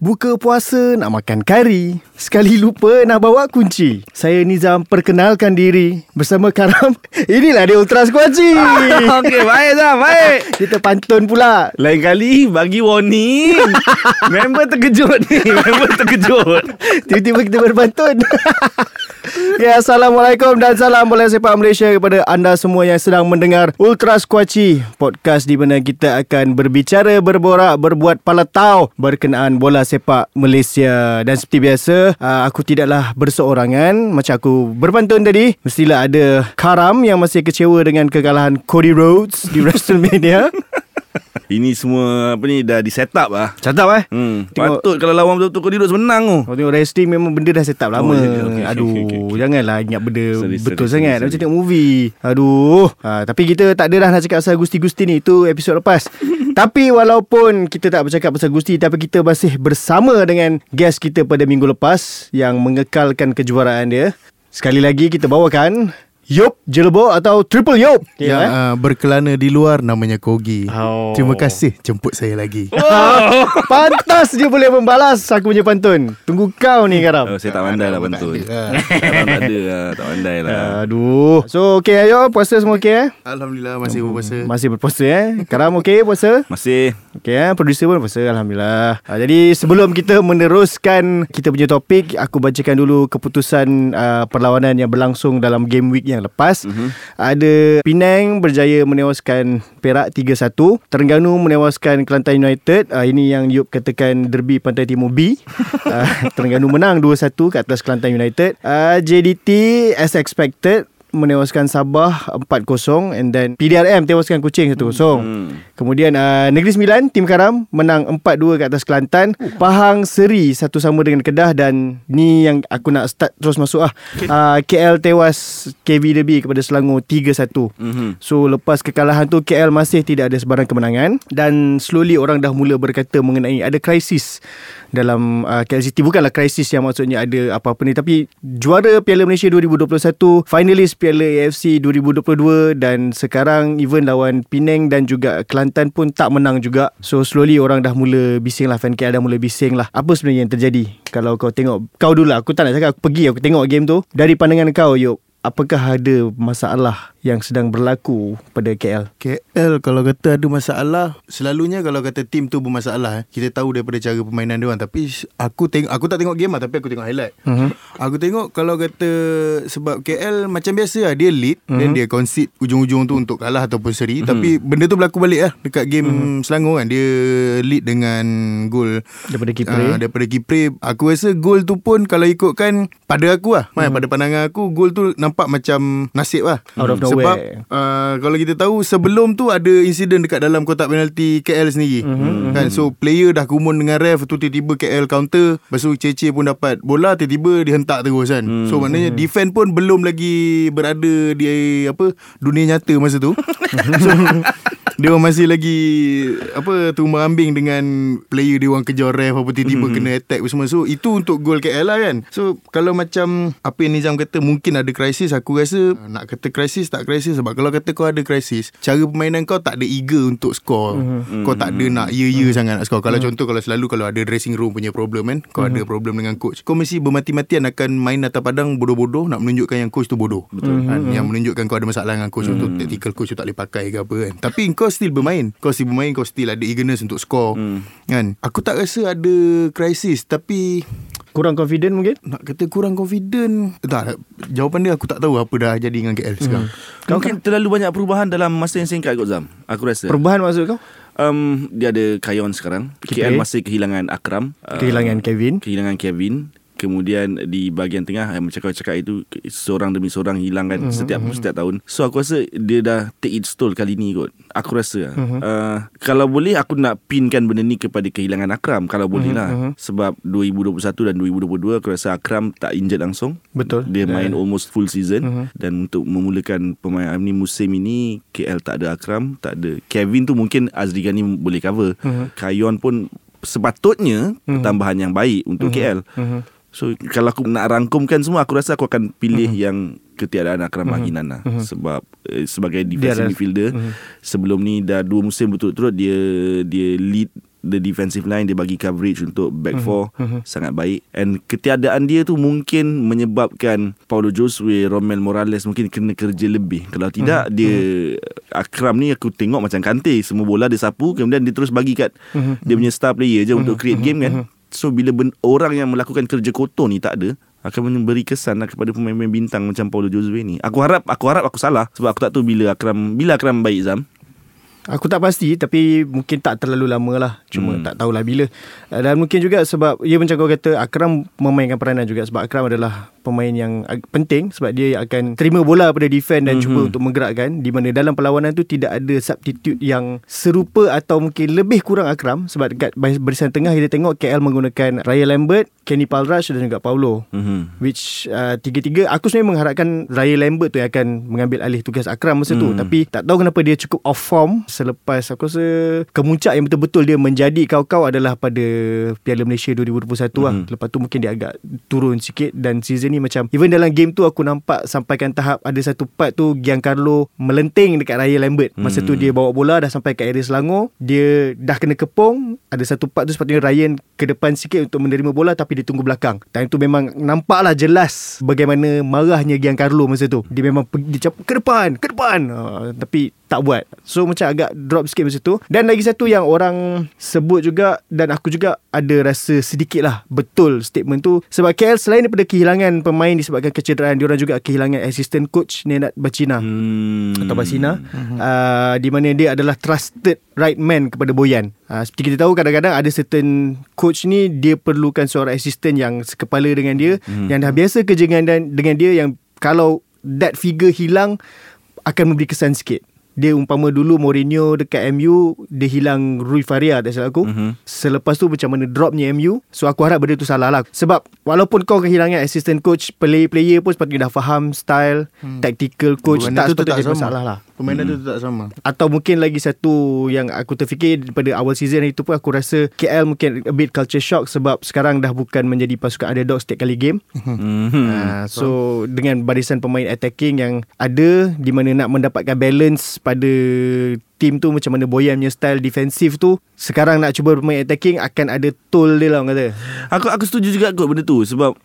Buka puasa nak makan kari. Sekali lupa nak bawa kunci. Saya Nizam perkenalkan diri bersama Karam. Inilah dia Ultra Squatchy. Okey, baik Zam, baik. Kita pantun pula. Lain kali bagi warning. Member terkejut ni, member terkejut. Tiba-tiba kita berpantun. Ya, Assalamualaikum dan salam bola sepak Malaysia kepada anda semua yang sedang mendengar Ultra Squatchy. Podcast di mana kita akan berbicara, berborak, berbuat palatau berkenaan bola sepak Malaysia. Dan seperti biasa, uh, aku tidaklah berseorangan. Macam aku berpantun tadi, mestilah ada Karam yang masih kecewa dengan kekalahan Cody Rhodes di WrestleMania. Ini semua apa ni dah di set up lah. Catat eh? Hmm, Tengok- patut kalau lawan betul-betul kau duduk menang tu. Kau tengok wrestling memang benda dah set up lama. Oh, ya, ya, okey, Aduh, okey, okey, okey. janganlah ingat benda Sorry, betul sorry, sangat. sorry, Macam tengok movie. Aduh. Ha, tapi kita tak ada dah nak cakap pasal Gusti-Gusti ni. Itu episod lepas. tapi walaupun kita tak bercakap pasal Gusti, tapi kita masih bersama dengan guest kita pada minggu lepas yang mengekalkan kejuaraan dia. Sekali lagi kita bawakan Yop Jelebo atau Triple Yop. Yang eh? uh, berkelana di luar namanya Kogi. Oh. Terima kasih jemput saya lagi. Pantas dia boleh membalas aku punya pantun. Tunggu kau ni Karam. Oh, saya tak pandai lah Pun bantu. tak ada. Lah, tak pandai lah. Aduh. So okay ayo puasa semua okay eh? Alhamdulillah masih berpuasa. Masih berpuasa eh. Karam okey puasa? Masih Okey eh. Producer pun puasa alhamdulillah. Ha, jadi sebelum kita meneruskan kita punya topik, aku bacakan dulu keputusan uh, perlawanan yang berlangsung dalam game week yang lepas. Mm-hmm. Ada Penang berjaya menewaskan Perak 3-1. Terengganu menewaskan Kelantan United. Uh, ini yang Yop katakan derby Pantai Timur B. uh, Terengganu menang 2-1 ke atas Kelantan United. Uh, JDT as expected menewaskan Sabah 4-0 and then PDRM tewaskan Kuching 1-0. Hmm. Kemudian uh, Negeri Sembilan tim Karam menang 4-2 ke atas Kelantan. Pahang seri satu sama dengan Kedah dan ni yang aku nak start terus masuk ah. Uh, KL tewas KV Derby kepada Selangor 3-1. Mhm. So lepas kekalahan tu KL masih tidak ada sebarang kemenangan dan slowly orang dah mula berkata mengenai ada krisis dalam uh, KL City bukanlah krisis yang maksudnya ada apa-apa ni tapi juara Piala Malaysia 2021 finalis Piala AFC 2022 dan sekarang even lawan Penang dan juga Kelantan pun tak menang juga. So slowly orang dah mula bising lah fan KL dah mula bising lah. Apa sebenarnya yang terjadi? Kalau kau tengok kau dulu lah aku tak nak cakap aku pergi aku tengok game tu. Dari pandangan kau yuk apakah ada masalah yang sedang berlaku pada KL KL kalau kata ada masalah Selalunya kalau kata tim tu bermasalah eh, Kita tahu daripada cara permainan dia orang. Tapi aku tengok Aku tak tengok game lah Tapi aku tengok highlight. Mhm. Aku tengok kalau kata Sebab KL macam biasa lah Dia lead Dan dia concede ujung-ujung tu Untuk kalah ataupun seri. Tapi benda tu berlaku balik lah Dekat game Selangor kan. Dia lead dengan Gol Daripada Kipre. Ah, Daripada Kipre Aku rasa gol tu pun Kalau ikutkan Pada aku lah. Hmm. Pada pandangan aku Gol tu nampak macam Nasib lah Out of Sebab nowhere. uh, Kalau kita tahu Sebelum tu ada insiden Dekat dalam kotak penalti KL sendiri mm-hmm. kan? So player dah kumun dengan ref Tu tiba-tiba KL counter Lepas tu Cece pun dapat bola Tiba-tiba dihentak terus kan mm. So maknanya defend pun Belum lagi berada Di apa Dunia nyata masa tu So dia orang masih lagi apa tumbuh ambing dengan player dia orang kejar ref apa tiba-tiba mm-hmm. kena attack semua. So itu untuk gol KL lah kan. So kalau macam apa yang Nizam kata mungkin ada krisis aku rasa uh, nak kata krisis tak krisis sebab kalau kata kau ada krisis cara permainan kau tak ada eager untuk score. Mm-hmm. Kau tak ada nak ya-ya mm-hmm. sangat nak score. Kalau mm-hmm. contoh kalau selalu kalau ada dressing room punya problem kan kau mm-hmm. ada problem dengan coach. Kau mesti bermati-matian akan main atas padang bodoh-bodoh nak menunjukkan yang coach tu bodoh. Betul. Kan? Yang menunjukkan kau ada masalah dengan coach mm-hmm. tu tactical coach tu tak boleh pakai ke apa kan. Tapi kau still bermain. Kau still bermain kau still ada eagerness untuk score. Mm. Kan? Aku tak rasa ada krisis tapi kurang confident mungkin nak kata kurang confident tak jawapan dia aku tak tahu apa dah jadi dengan KL sekarang. Mungkin terlalu banyak perubahan dalam masa yang singkat kot Zam. Aku rasa. perubahan maksud kau Um, dia ada Kayon sekarang. KL masih kehilangan Akram. Uh, kehilangan Kevin kehilangan Kevin. Kemudian di bahagian tengah yang macam kau cakap itu seorang demi seorang hilang kan mm-hmm. setiap setiap tahun. So aku rasa dia dah take its toll kali ni kot. Aku rasa mm-hmm. uh, kalau boleh aku nak pinkan benda ni kepada kehilangan Akram kalau boleh lah. Mm-hmm. Sebab 2021 dan 2022 aku rasa Akram tak injured langsung. Betul. Dia main almost full season Mhm. dan untuk memulakan pemain ni musim ini KL tak ada Akram, tak ada Kevin tu mungkin Azri Ghani boleh cover. Mhm. Kayon pun sepatutnya pertambahan yang baik untuk KL. So kalau aku nak rangkumkan semua aku rasa aku akan pilih yang ketiadaan Akram Mahinana sebab eh, sebagai defensive midfielder sebelum ni dah dua musim berturut-turut dia dia lead the defensive line dia bagi coverage untuk back four. Sangat baik. And ketiadaan dia tu mungkin menyebabkan Paulo Josue Romel Morales mungkin kena kerja lebih. Kalau tidak dia Akram ni aku tengok macam Kante semua bola dia sapu kemudian dia terus bagi kat dia punya star player je untuk create game kan so bila ben, orang yang melakukan kerja kotor ni tak ada akan memberi kesan lah kepada pemain-pemain bintang macam Paulo Josue ni. Aku harap aku harap aku salah sebab aku tak tahu bila Akram bila Akram baik Zam. Aku tak pasti Tapi mungkin tak terlalu lama lah Cuma Hmm. hmm. tak tahulah bila Dan mungkin juga sebab Ya macam kau kata Akram memainkan peranan juga Sebab Akram adalah Pemain yang penting Sebab dia akan Terima bola pada defend Dan Mhm. mm-hmm. cuba untuk menggerakkan Di mana dalam perlawanan tu Tidak ada substitute yang Serupa atau mungkin Lebih kurang Akram Sebab dekat barisan tengah Kita tengok KL menggunakan Raya Lambert Kenny Palraj Dan juga Paulo Mhm. Which uh, tiga-tiga Aku sebenarnya mengharapkan Raya Lambert tu yang akan Mengambil alih tugas Akram masa tu Hmm. Tapi tak tahu kenapa dia cukup off form Selepas aku rasa Kemuncak yang betul-betul dia menjadi kau-kau Adalah pada Piala Malaysia 2021 lah. Hmm. Lepas tu mungkin dia agak turun sikit Dan season ni macam Even dalam game tu aku nampak Sampaikan tahap Ada satu part tu Giancarlo melenting dekat Raya Lambert. Masa tu Hmm. dia bawa bola Dah sampai kat area Selangor Dia dah kena kepung Ada satu part tu sepatutnya Ryan ke depan sikit Untuk menerima bola Tapi dia tunggu belakang. Time tu memang Nampaklah jelas Bagaimana marahnya Giancarlo masa tu. Dia memang pergi, dia cap, ke depan Ke depan. Uh, Tapi tak buat So macam agak drop sikit masa tu Dan lagi satu yang orang Sebut juga Dan aku juga Ada rasa sedikit lah Betul statement tu Sebab KL selain daripada kehilangan Pemain disebabkan kecederaan Diorang juga kehilangan Assistant coach Nenad Bacina Hmm. atau Basina uh, di mana dia adalah trusted right man kepada Boyan. Uh, seperti kita tahu kadang-kadang ada certain coach ni dia perlukan seorang assistant yang sekepala dengan dia Hmm. yang dah biasa kerja dengan dan dengan dia yang kalau that figure hilang akan memberi kesan sikit. Dia umpama dulu Mourinho dekat MU Dia hilang Rui Faria tak salah aku. Mhm. Selepas tu macam mana dropnya MU So aku harap benda tu salah lah. Sebab walaupun kau kehilangan assistant coach Player-player pun sepatutnya dah faham style Tactical coach Permainan Tak tu sepatutnya tak jadi masalah lah Permainan tu tak sama. atau mungkin lagi satu yang aku terfikir daripada awal season itu pun aku rasa KL mungkin a bit culture shock sebab sekarang dah bukan menjadi pasukan underdog setiap kali game. Uh, so dengan barisan pemain attacking yang ada di mana nak mendapatkan balance pada team tu macam mana Boyan punya style defensif tu sekarang nak cuba bermain attacking akan ada toll dia lah orang kata. Aku aku setuju juga kot benda tu sebab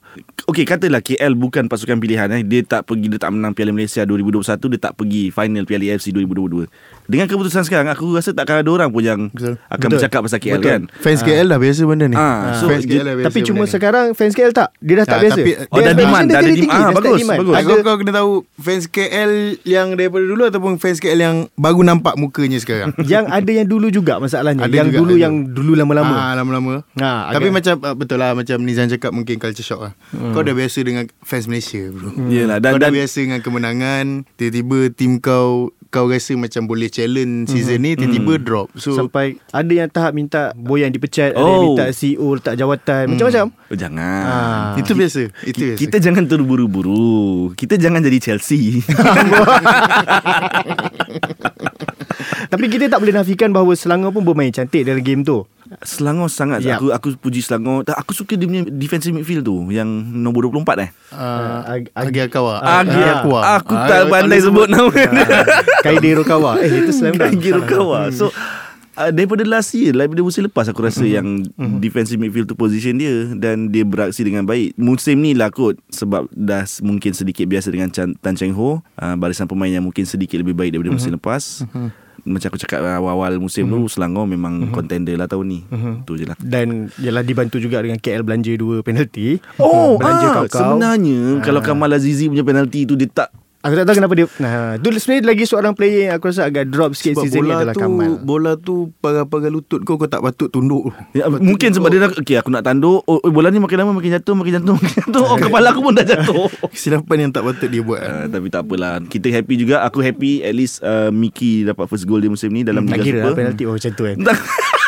okey katalah KL bukan pasukan pilihan eh dia tak pergi dia tak menang Piala Malaysia 2021 dia tak pergi final Piala AFC 2022. Dengan keputusan sekarang aku rasa takkan ada orang pun yang Betul. akan Betul. bercakap pasal KL Betul. kan. Fans KL dah biasa benda ni. Ah, so fans KL dah biasa Tapi cuma ni. sekarang fans KL tak Dia dah tak Ah, biasa tapi- Oh, dah demand, dah ada demand. Ah, bagus, bagus. Ah, Ada, kau, kau kena tahu fans KL yang daripada dulu ataupun fans KL yang baru nampak mukanya sekarang. yang ada yang dulu juga masalahnya Ada Yang juga, dulu ada. yang dulu lama-lama Ah, lama-lama. Ha, Tapi agak- macam ah, betul lah macam Nizam cakap mungkin culture shock lah. Hmm. Kau dah biasa dengan fans Malaysia bro. Yalah Dan, dan kau dah dan biasa dengan kemenangan, tiba-tiba tim kau kau rasa macam boleh challenge season ni tiba-tiba drop. So Sampai ada yang tahap minta Boyan dipecat Ada yang Oh. minta CEO letak jawatan Macam-macam oh, jangan. Ah. itu biasa, itu Ki- biasa. Kita jangan terburu-buru. Kita jangan jadi Chelsea. Tapi kita tak boleh nafikan bahawa Selangor pun bermain cantik dalam game tu. Selangor sangat Yap. aku aku puji Selangor. Tak, Aku suka dia punya defensive midfield tu yang nombor 24 eh. uh, Ag- Agi Akawa. Agi Akwa. Aku Ah, tak pandai sebut nama dia. Kaide Rokawa. Eh itu slam dunk Kaigi Rukawa So uh, Daripada last year Daripada musim lepas Aku rasa yang Defensive midfield tu Position dia Dan dia beraksi dengan baik. Musim ni lah kot Sebab dah mungkin sedikit biasa Dengan Chan, Tan Cheng Ho uh, Barisan pemain yang mungkin Sedikit lebih baik Daripada musim lepas Macam aku cakap Awal-awal musim tu Selangor memang Contender lah tahun ni. Tu je lah. Dan Yalah dibantu juga dengan KL belanja dua penalti. Oh Belanja ah, kau-kau. Sebenarnya Kalau Kamal Azizi punya penalti tu Dia tak Aku tak tahu kenapa dia Nah, tu sebenarnya lagi seorang player yang aku rasa agak drop sikit Sebab season ni bola adalah tu Kamal. bola tu pagar-pagar lutut kau kau tak patut tunduk. Ya, mungkin sebab dia dah Okay aku nak tanduk oh, oh, Bola ni makin lama Makin jatuh Makin jatuh Makin jatuh Oh kepala aku pun dah jatuh Kesilapan yang tak patut dia buat. Uh, tapi tak apalah Kita happy juga Aku happy At least uh, Miki dapat first goal dia musim ni Dalam Tak Liga kira lah Super penalti oh macam tu kan.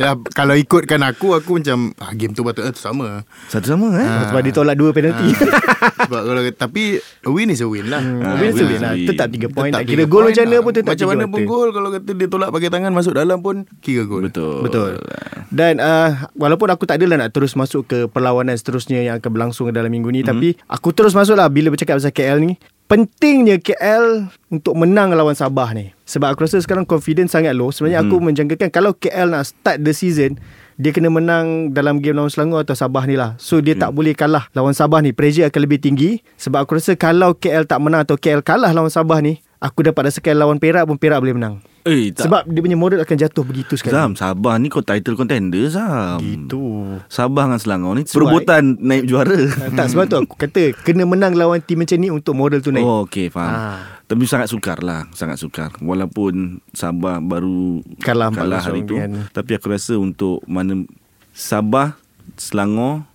Tak- ya, Kalau ikutkan aku Aku macam ah, Game tu patutnya tu sama Satu sama eh Sebab dia tolak dua penalti. Sebab kalau Tapi A win is a win lah Ah, Win win win is lah. win. Tetap 3 point. Tak kira gol macam mana lah. pun tetap Macam mana pun gol Kalau kata dia tolak pakai tangan Masuk dalam pun Kira gol Betul Betul. Dan uh, walaupun aku tak adalah nak terus masuk ke perlawanan seterusnya yang akan berlangsung dalam minggu ni mm-hmm. tapi aku terus masuklah bila bercakap pasal KL ni. Pentingnya KL untuk menang lawan Sabah ni. Sebab aku rasa sekarang confidence sangat low. Sebenarnya mm-hmm. aku menjangkakan kalau KL nak start the season dia kena menang dalam game lawan Selangor atau Sabah ni lah. So dia tak boleh kalah lawan Sabah ni. Pressure akan lebih tinggi. Sebab aku rasa kalau KL tak menang atau KL kalah lawan Sabah ni, aku dapat rasakan lawan Perak pun Perak boleh menang. Eh tak Sebab dia punya moral akan jatuh begitu sekali. Zam Sabah ni kau title contender Zam Gitu. Sabah dengan Selangor ni Sebab- Perebutan naik juara Ah, tak sebab tu aku kata kena menang lawan tim macam ni untuk moral tu naik. Oh okey faham Ah. Tapi sangat sukar lah Sangat sukar Walaupun Sabah baru Kalah kalah 14 hari tu kan. Tapi aku rasa untuk mana Sabah Selangor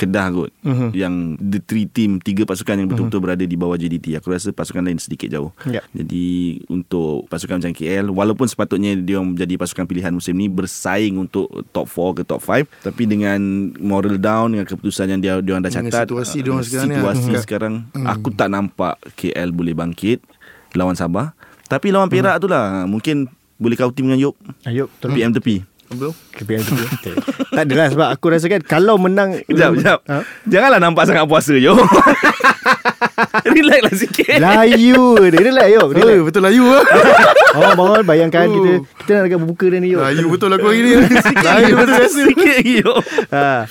Kedah kot Mhm. Yang the three team Tiga pasukan yang betul-betul berada di bawah JDT Aku rasa pasukan lain sedikit jauh. Ya. Jadi untuk pasukan macam KL Walaupun sepatutnya dia orang menjadi pasukan pilihan musim ni Bersaing untuk top 4 ke top 5 Tapi dengan moral down Dengan keputusan yang dia, dia orang dah Dengan catat situasi uh, dia orang sekarang ni, Situasi ah. sekarang Aku tak nampak KL boleh bangkit Lawan Sabah. Tapi lawan Perak tu lah. Mungkin boleh kau tim dengan Yop. Ayup tolong. PM tepi Betul KPM tu. Okay. tak adalah sebab aku rasa kan kalau menang Sekejap, sekejap. Ha? Janganlah nampak sangat puasa, Yo. Relax lah sikit. Layu dia. Dia layu. Dia Oh, betul layu lah Oh, bangun bayangkan Oh. kita kita nak dekat berbuka dah ni yuk. Layu betul aku hari ni Layu betul Sikit lagi, Yo. ha.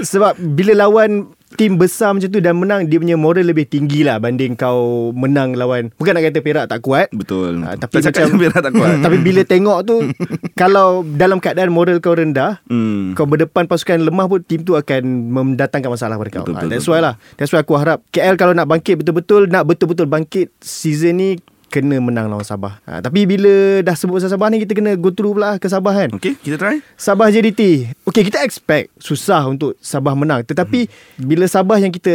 Sebab bila lawan tim besar macam tu dan menang dia punya moral lebih tinggi lah banding kau menang lawan bukan nak kata Perak tak kuat Betul. ha, tapi tak macam Perak tak kuat. tapi bila tengok tu kalau dalam keadaan moral kau rendah Hmm. kau berdepan pasukan lemah pun tim tu akan mendatangkan masalah pada kau. Betul, ha, betul, that's betul. why lah. That's why aku harap KL kalau nak bangkit betul-betul nak betul-betul bangkit season ni kena menang lawan Sabah. Ha, tapi bila dah sebut pasal Sabah ni kita kena go through pula ke Sabah kan. Okay, kita try. Sabah JDT. Okay, kita expect susah untuk Sabah menang. Tetapi bila Sabah yang kita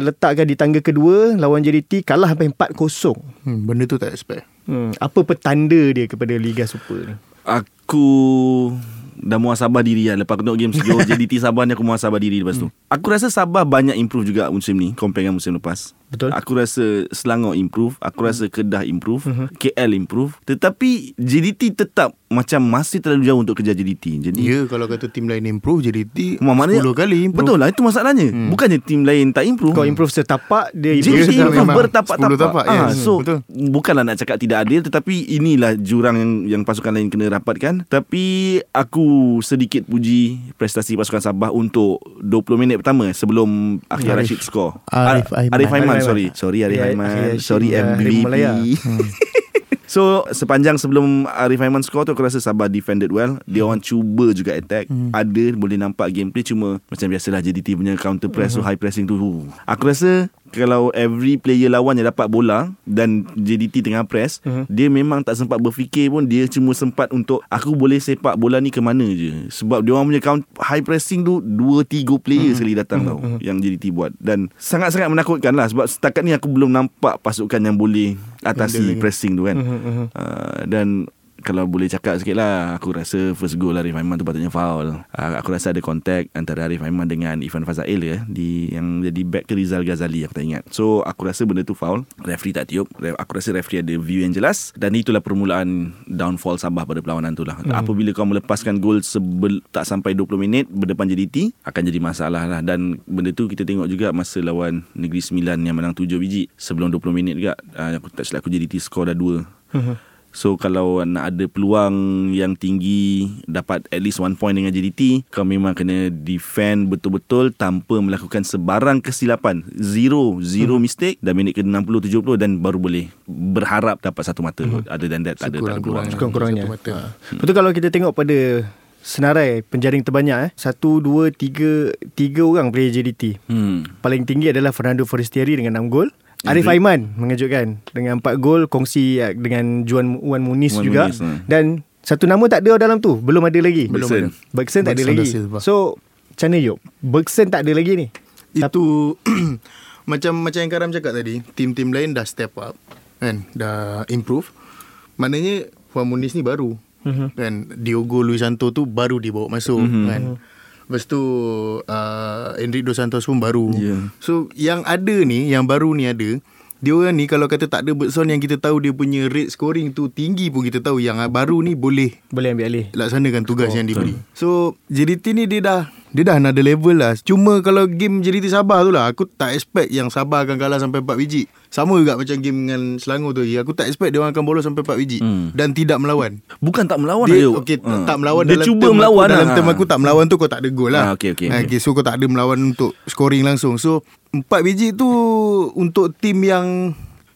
letakkan di tangga kedua lawan JDT kalah sampai 4-0. hmm, Benda tu tak expect Hmm, apa petanda dia kepada Liga Super ni? Aku dah muasabah diri lah Lepas aku tengok game sejauh JDT Sabah ni aku muasabah diri lepas tu Aku rasa Sabah banyak improve juga musim ni Compare dengan musim lepas Betul. Aku rasa Selangor improve Aku rasa Kedah improve KL improve Tetapi JDT tetap Macam masih terlalu jauh untuk kejar JDT Jadi Ya kalau kata tim lain improve JDT Mak- maknanya 10 kali improve Betul lah itu masalahnya hmm. Bukannya tim lain tak improve Kau improve setapak dia JDT improve memang. bertapak-tapak 10 tapak, ah, yes. So Betul. Bukanlah nak cakap tidak adil Tetapi inilah jurang yang, yang pasukan lain kena rapatkan Tapi Aku sedikit puji Prestasi pasukan Sabah Untuk 20 minit pertama Sebelum Akhir. Rashid score Arif Ar- Aiman. Arif Aiman Arif Sorry Aiman. Sorry Arif Ya, Aiman. Akhir Sorry Rashid, uh, Harimau MVP Malaya. So sepanjang sebelum Arif Aiman score tu Aku rasa Sabah defended well. Dia orang cuba juga attack. Ada boleh nampak gameplay. Cuma macam biasalah JDT punya counter press So high pressing tu. Aku rasa Kalau every player lawan yang dapat bola Dan JDT tengah press Dia memang tak sempat berfikir pun. Dia cuma sempat untuk Aku boleh sepak bola ni ke mana je? Sebab dia orang punya count high pressing tu Dua tiga player sekali datang tau Yang JDT buat. Dan sangat-sangat menakutkan lah Sebab setakat ni aku belum nampak Pasukan yang boleh Atasi pressing tu kan. Uh, Dan kalau boleh cakap sikit lah Aku rasa first goal Arif Aiman tu patutnya foul uh, Aku rasa ada contact Antara Arif Aiman dengan Ifan Fazail ya di Yang jadi back ke Rizal Ghazali Aku tak ingat. So aku rasa benda tu foul Referee tak tiup. Aku rasa referee ada view yang jelas. Dan itulah permulaan Downfall Sabah pada perlawanan tu lah. Hmm. Apabila kau melepaskan gol sebel, Tak sampai 20 minit Berdepan JDT Akan jadi masalah lah. Dan benda tu kita tengok juga Masa lawan Negeri Sembilan Yang menang 7 biji. Sebelum 20 minit juga uh, Aku tak silap aku JDT skor dah 2 So kalau nak ada peluang yang tinggi Dapat at least one point dengan JDT Kau memang kena defend betul-betul Tanpa melakukan sebarang kesilapan Zero Zero hmm. mistake Dan minit ke 60-70 Dan baru boleh Berharap dapat satu mata hmm. Ada dan that tak ada, tak ada peluang Sekurang-kurangnya. Kurang-kurangnya. Satu mata. Ha. Betul kalau kita tengok pada senarai penjaring terbanyak eh. Satu, dua, tiga, tiga orang player JDT. hmm. Paling tinggi adalah Fernando Forestieri dengan 6 gol. Arif Aiman mengejutkan dengan 4 gol kongsi uh, dengan Juan Wan Muniz Wan juga Muniz, ha. dan satu nama tak ada dalam tu belum ada lagi Belum ada. Bergson tak ada Bergson lagi da Silva. so macam mana Yop Bergson tak ada lagi ni Itu Macam macam yang Karam cakap tadi Tim-tim lain dah step up Kan Dah improve Maknanya Juan Muniz ni baru Mhm. Kan Diogo Luis Santos tu baru dibawa masuk Mhm. kan. Lepas tu uh, Enrique Dos Santos pun baru. Ya. So yang ada ni, yang baru ni ada, dia orang ni kalau kata tak ada Bergson yang kita tahu dia punya rate scoring tu tinggi pun kita tahu yang baru ni boleh Boleh ambil alih. laksanakan tugas oh, yang diberi. So JDT ni dia dah dia dah another level lah. Cuma kalau game JDT Sabah tu lah aku tak expect yang Sabah akan kalah sampai 4 biji. Sama juga macam game dengan Selangor tu. Aku tak expect dia orang akan bolos sampai 4 biji Hmm. dan tidak melawan. Bukan tak melawan Dia Ayub. okey Ha. tak melawan Dia dalam cuba melawan aku, dalam lah. term aku tak melawan tu kau tak ada gol lah. Ah, okey, okey, Ah, okey. so kau tak ada melawan untuk scoring langsung. So 4 biji tu untuk tim yang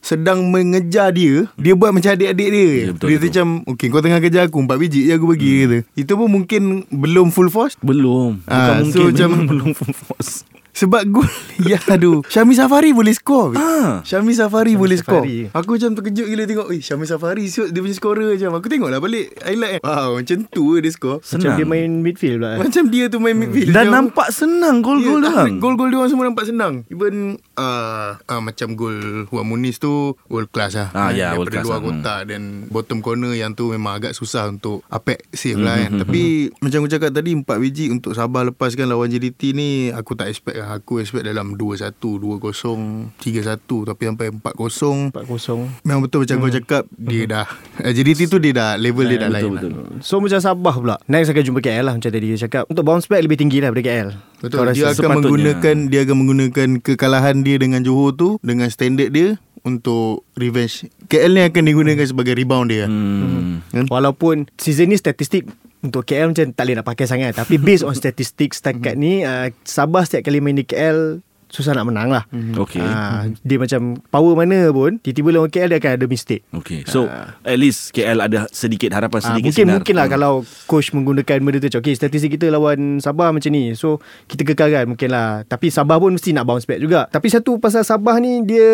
sedang mengejar dia Dia buat macam adik-adik dia Ya, betul, Dia betul. macam Okay kau tengah kejar aku 4 biji je aku bagi hmm. kata. Itu pun mungkin Belum full force Belum Bukan Ah, mungkin so macam- belum full force Sebab gol Ya aduh. Syami Safari boleh skor. Ah. Syami Safari boleh skor. Safari. Aku macam terkejut gila tengok Eh Syami Safari siut Dia punya scorer macam. Aku tengok lah balik Highlight. Kan Wow macam tu dia skor Macam Senang. dia main midfield pula. Macam dia tu main midfield. Dan Macam- nampak senang Gol-gol Ya, dia Gol-gol dia orang semua nampak senang. Even uh, uh, Macam gol Juan Muniz tu World class lah. Ah, Kan, ya, world Daripada class luar lah. kotak Dan bottom corner Yang tu memang agak susah Untuk Apek save lah Hmm, kan. Tapi Macam aku cakap tadi 4 biji untuk Sabah lepaskan Lawan JDT ni Aku tak expect lah Aku expect dalam 2-1 2-0 3-1 Tapi sampai 4-0 4-0. Memang betul macam kau cakap Dia dah eh, JDT tu dia dah Level dia dah lain Betul-betul lah. So macam Sabah pula Next akan jumpa KL lah Macam tadi dia cakap Untuk bounce back lebih tinggi lah Daripada KL Betul. Kau Dia akan sepatutnya. menggunakan dia akan menggunakan kekalahan dia dengan Johor tu dengan standard dia untuk revenge. KL ni akan digunakan sebagai rebound dia. Hmm. Kan? Walaupun season ni statistik untuk KL macam tak boleh nak pakai sangat. Tapi based on statistik setakat ni uh, Sabah setiap kali main di KL Susah nak menang lah. Okay Ah, Dia macam power mana pun Tiba-tiba lawan KL dia akan ada mistake. Okay So At least KL ada sedikit harapan Ah, Sedikit mungkin sinar. mungkin lah Hmm. kalau coach menggunakan benda tu okay statistik kita lawan Sabah macam ni. So kita kekalkan mungkin lah. Tapi Sabah pun mesti nak bounce back juga. Tapi satu pasal Sabah ni dia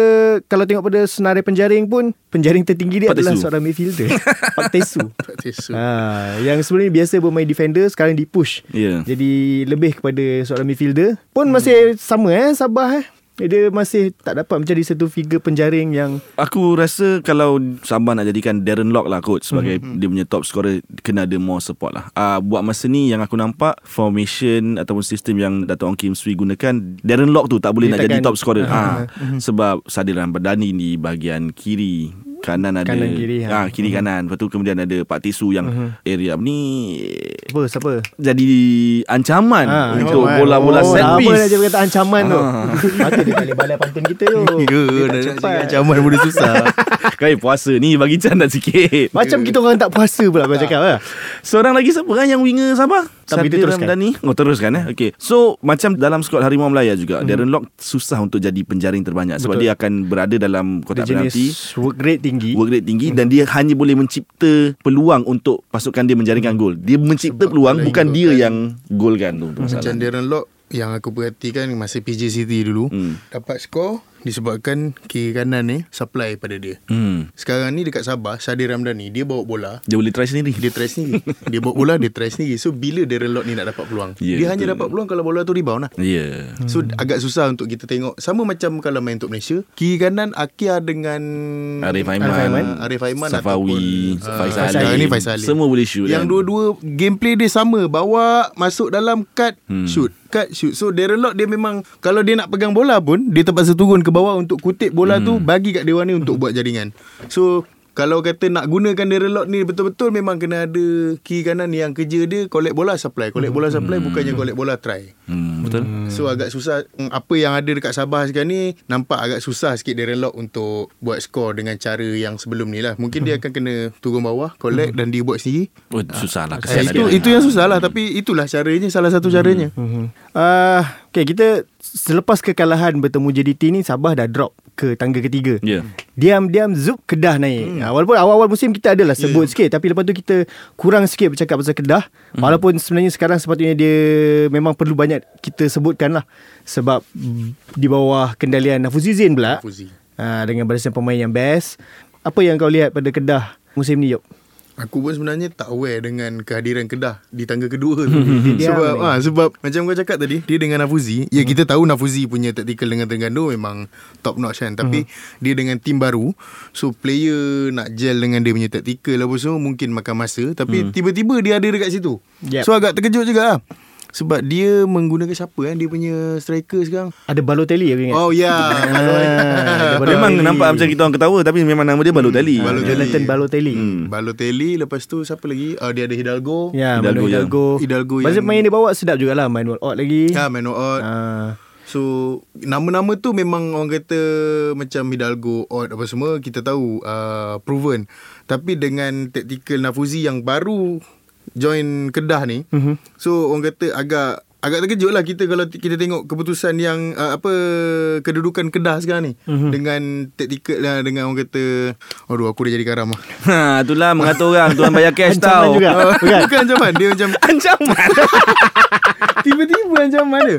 kalau tengok pada senarai penjaring pun penjaring tertinggi dia Pak adalah Tesu. seorang midfielder. Pak Tesu So, ha, yang sebelum ni biasa bermain defender sekarang di push Ya. jadi lebih kepada seorang midfielder. Pun masih sama eh Sabah eh dia masih tak dapat menjadi satu figure penjaring yang Aku rasa kalau Sabah nak jadikan Darren Lock lah coach sebagai Mhm. dia punya top scorer kena ada more support lah. Uh, buat masa ni yang aku nampak formation ataupun sistem yang Dato' Ong Kim Swee gunakan Darren Lock tu tak boleh Dia nak jadi takkan- top scorer. Ah, Ah, sebab Sadiran Berdani di bahagian kiri kanan ada Kanan, kiri, ha. ah, kiri kanan lepas tu kemudian ada Pak Tisu yang area ni apa siapa jadi ancaman Ah, untuk ancaman. bola-bola oh, set Apa piece. dia kata ancaman tu Ah. Mata dia balik balai pantun kita tu ya, nak cakap ancaman pun dia susah. Kali puasa ni bagi candat sikit. Macam kita orang tak puasa pula Abang cakap lah Seorang lagi siapa kan yang winger Sabah? Tak, kita Sadir teruskan. Ramdhani. Oh teruskan eh. Okay. So macam dalam skuad Harimau Melaya juga, Darren Lock susah untuk jadi penjaring terbanyak sebab Betul. dia akan berada dalam Dia kotak penalti. jenis work rate tinggi Work rate tinggi dan dia hanya boleh mencipta peluang untuk pasukan dia menjaringkan gol. Dia mencipta peluang kalau bukan dia yang golkan tu. tu Macam masalah. Darren Lock yang aku perhatikan masa PJ City dulu Hmm. dapat skor disebabkan kiri kanan ni supply pada dia. Hmm. Sekarang ni dekat Sabah Sadir Ramdhani dia bawa bola Dia boleh try sendiri. dia try sendiri. dia bawa bola dia try sendiri. So bila Darren Lock ni nak dapat peluang? Ya, dia hanya betul. dapat peluang kalau bola tu rebound lah. Yeah. So agak susah untuk kita tengok Sama macam kalau main untuk Malaysia Kiri kanan Akia dengan Arif Aiman, Arif Aiman. Arif Aiman Safawi, ataupun, Faisal ah, Ali. Ni Faisal Ali Semua boleh shoot Yang kan? dua-dua Gameplay dia sama Bawa Masuk dalam Cut Hmm. Shoot Cut shoot So Darren Lock dia memang Kalau dia nak pegang bola pun Dia terpaksa turun ke bawah Untuk kutip bola Hmm. tu Bagi kat dewan ni Untuk buat jaringan So kalau kata nak gunakan Darren Lock ni betul-betul memang kena ada kiri kanan yang kerja dia collect bola supply. Collect bola supply bukannya collect bola try. Hmm, betul. So agak susah mm, Apa yang ada dekat Sabah sekarang ni Nampak agak susah sikit Darren Lock Untuk buat skor Dengan cara yang sebelum ni lah. Mungkin dia akan kena Turun bawah Collect dan dia buat sendiri. Oh, susah lah. eh, Kesian Itu dia. itu yang susah lah Tapi itulah caranya Salah satu caranya. Uh, Okay kita Selepas kekalahan bertemu JDT ni Sabah dah drop ke tangga ketiga Ya. Diam-diam Zup Kedah naik hmm. Walaupun awal-awal musim kita adalah sebut yeah. sikit Tapi lepas tu kita kurang sikit bercakap pasal Kedah hmm. Walaupun sebenarnya sekarang sepatutnya dia Memang perlu banyak kita sebutkan lah Sebab di bawah kendalian Nafuzi Zain pula Nafuzi. uh, Dengan barisan pemain yang best Apa yang kau lihat pada Kedah musim ni Yop? Aku pun sebenarnya tak aware dengan kehadiran Kedah di tangga kedua tu. Dia sebab ah sebab macam kau cakap tadi dia dengan Nafuzi, ya kita tahu Nafuzi punya tactical dengan Terengganu memang top notch kan. Tapi dia dengan tim baru, so player nak gel dengan dia punya tactical apa semua mungkin makan masa tapi tiba-tiba dia ada dekat situ. Yep. So agak terkejut juga lah. Sebab dia menggunakan siapa kan dia punya striker sekarang? Ada Balotelli aku ingat Oh ya. Ah, ada Memang Balotelli. nampak macam kita orang ketawa Tapi memang nama dia Balotelli Balotelli. Jonathan Balotelli Hmm. Balotelli lepas tu siapa lagi? Uh, dia ada Hidalgo. Ya, Hidalgo Hidalgo, yang- Hidalgo. Masa yang- main dia bawa sedap jugalah Main out lagi. Ya, Man of Odd. Ah, So nama-nama tu memang orang kata macam Hidalgo, Odd apa semua kita tahu uh, proven. Tapi dengan tactical Nafuzi yang baru join Kedah ni, Mhm. so orang kata agak agak terkejut lah kita kalau kita tengok keputusan yang uh, apa kedudukan Kedah sekarang ni Mhm. dengan tactical lah dengan orang kata aduh aku dah jadi karam lah. Ha, itulah mengatur orang Tuan bayar cash tau juga. Uh, Bukan? bukan ancaman dia macam Ancaman tiba-tiba ancaman dia.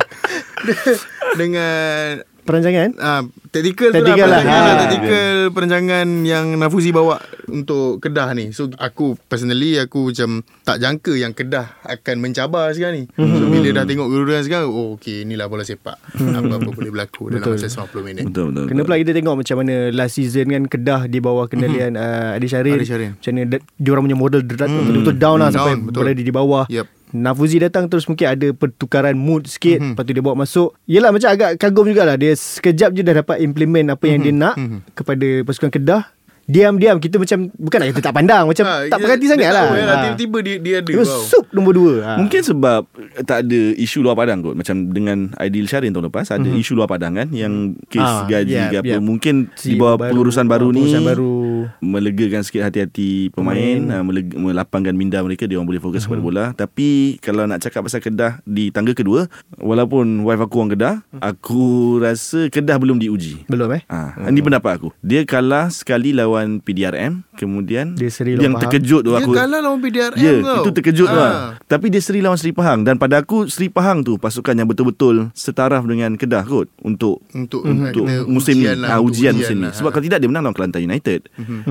dengan perancangan. Ah, tactical, Tactical tu lah, lah. perancangan Ha. lah. Tactical perancangan yang Nafuzi bawa untuk Kedah ni. So aku personally aku macam tak jangka yang Kedah akan mencabar sekarang ni. So bila dah tengok kedudukan sekarang, oh okey inilah bola sepak. Apa-apa boleh berlaku dalam Betul. masa 90 minit. Betul betul Kena pula kita tengok macam mana last season kan Kedah di bawah kendalian uh, Adi Syarin. Macam mana diorang punya model betul-betul down lah sampai down, betul. berada di bawah. Yep. Nafuzi datang terus mungkin ada pertukaran mood sikit mm-hmm. Lepas tu dia bawa masuk Yelah macam agak kagum jugalah Dia sekejap je dah dapat implement apa yang Mhm. dia nak Kepada pasukan Kedah Diam-diam kita macam Bukan nak kata tak pandang Macam Ah, tak perhati sangat tahu lah kan, Ah. Tiba-tiba dia, dia ada. Dia Wow. sup nombor dua Ah. Mungkin sebab tak ada isu luar padang kot Macam dengan Aidil Syarin tahun lepas Ada Mhm. isu luar padang kan Yang kes Ah, gaji yep, ke apa yep. Mungkin Si di bawah baru- pengurusan baru ni pengurusan baru. Melegakan sikit hati-hati pemain uh, meleg- Melapangkan minda mereka Dia orang boleh fokus kepada Mhm. bola Tapi Kalau nak cakap pasal Kedah Di tangga kedua Walaupun wife aku orang Kedah Mhm. Aku rasa Kedah belum diuji Belum eh Ah, ini pendapat aku. Dia kalah sekali lawan PDRM, kemudian Dia seri yang lawan Pahang. terkejut tu Dia aku. kalah lawan PDRM Ya, tau. itu terkejut tu Ah. lah. Tapi dia seri lawan Seri Pahang dan pada aku Seri Pahang tu pasukan yang betul-betul setaraf dengan Kedah kot untuk Untuk, untuk kena musim ni ujian lah, ah, untuk ujian musim ni lah. sebab kalau tidak dia menang lawan Kelantan United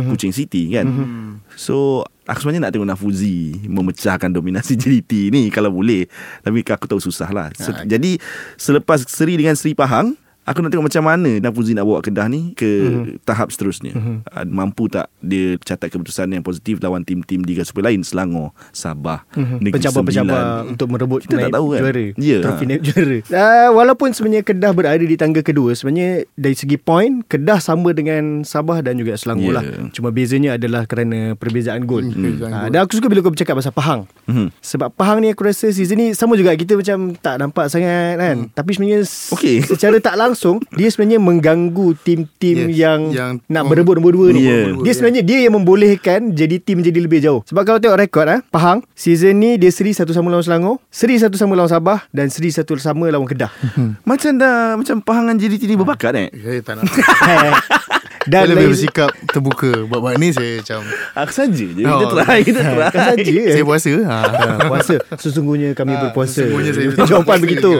Kuching City kan so aku sebenarnya nak tengok Nafuzi memecahkan dominasi JDT ni kalau boleh tapi aku tahu susah lah Ah. jadi selepas seri dengan Seri Pahang Aku nak tengok macam mana Nafuzi nak bawa Kedah ni ke tahap seterusnya. Ah, Mampu tak dia catat keputusan yang positif lawan tim-tim Liga Super lain Selangor, Sabah, Negeri Pencabar-pencabar Sembilan. untuk merebut Kita tak tahu kan? juara. Ya. Trofi naib juara. Uh, walaupun sebenarnya Kedah berada di tangga kedua, sebenarnya dari segi poin Kedah sama dengan Sabah dan juga Ya. Selangor lah. Cuma bezanya adalah kerana perbezaan gol. Hmm. Uh, dan aku suka bila kau bercakap pasal Pahang. Mhm. Sebab Pahang ni aku rasa season ni sama juga kita macam tak nampak sangat kan. Tapi sebenarnya Okey. secara tak langsung dia sebenarnya mengganggu tim-tim Yes. yang, Yang- nak berebut nombor dua ni. Ya. Dia sebenarnya dia yang membolehkan jadi tim menjadi lebih jauh. Sebab kalau tengok rekod ah, Pahang season ni dia seri satu sama lawan Selangor, seri satu sama lawan Sabah dan seri satu sama lawan Kedah. Macam dah macam Pahangan JDT ni berbakat eh. Saya tak nak. dan Saya lebih bersikap terbuka. Buat-buat ni saya macam... Aku saja je. Oh. Kita try, kita try. kan saja. Saya puasa. Ha. Ha, puasa Sesungguhnya kami Ah, berpuasa sesungguhnya saya Jawapan begitu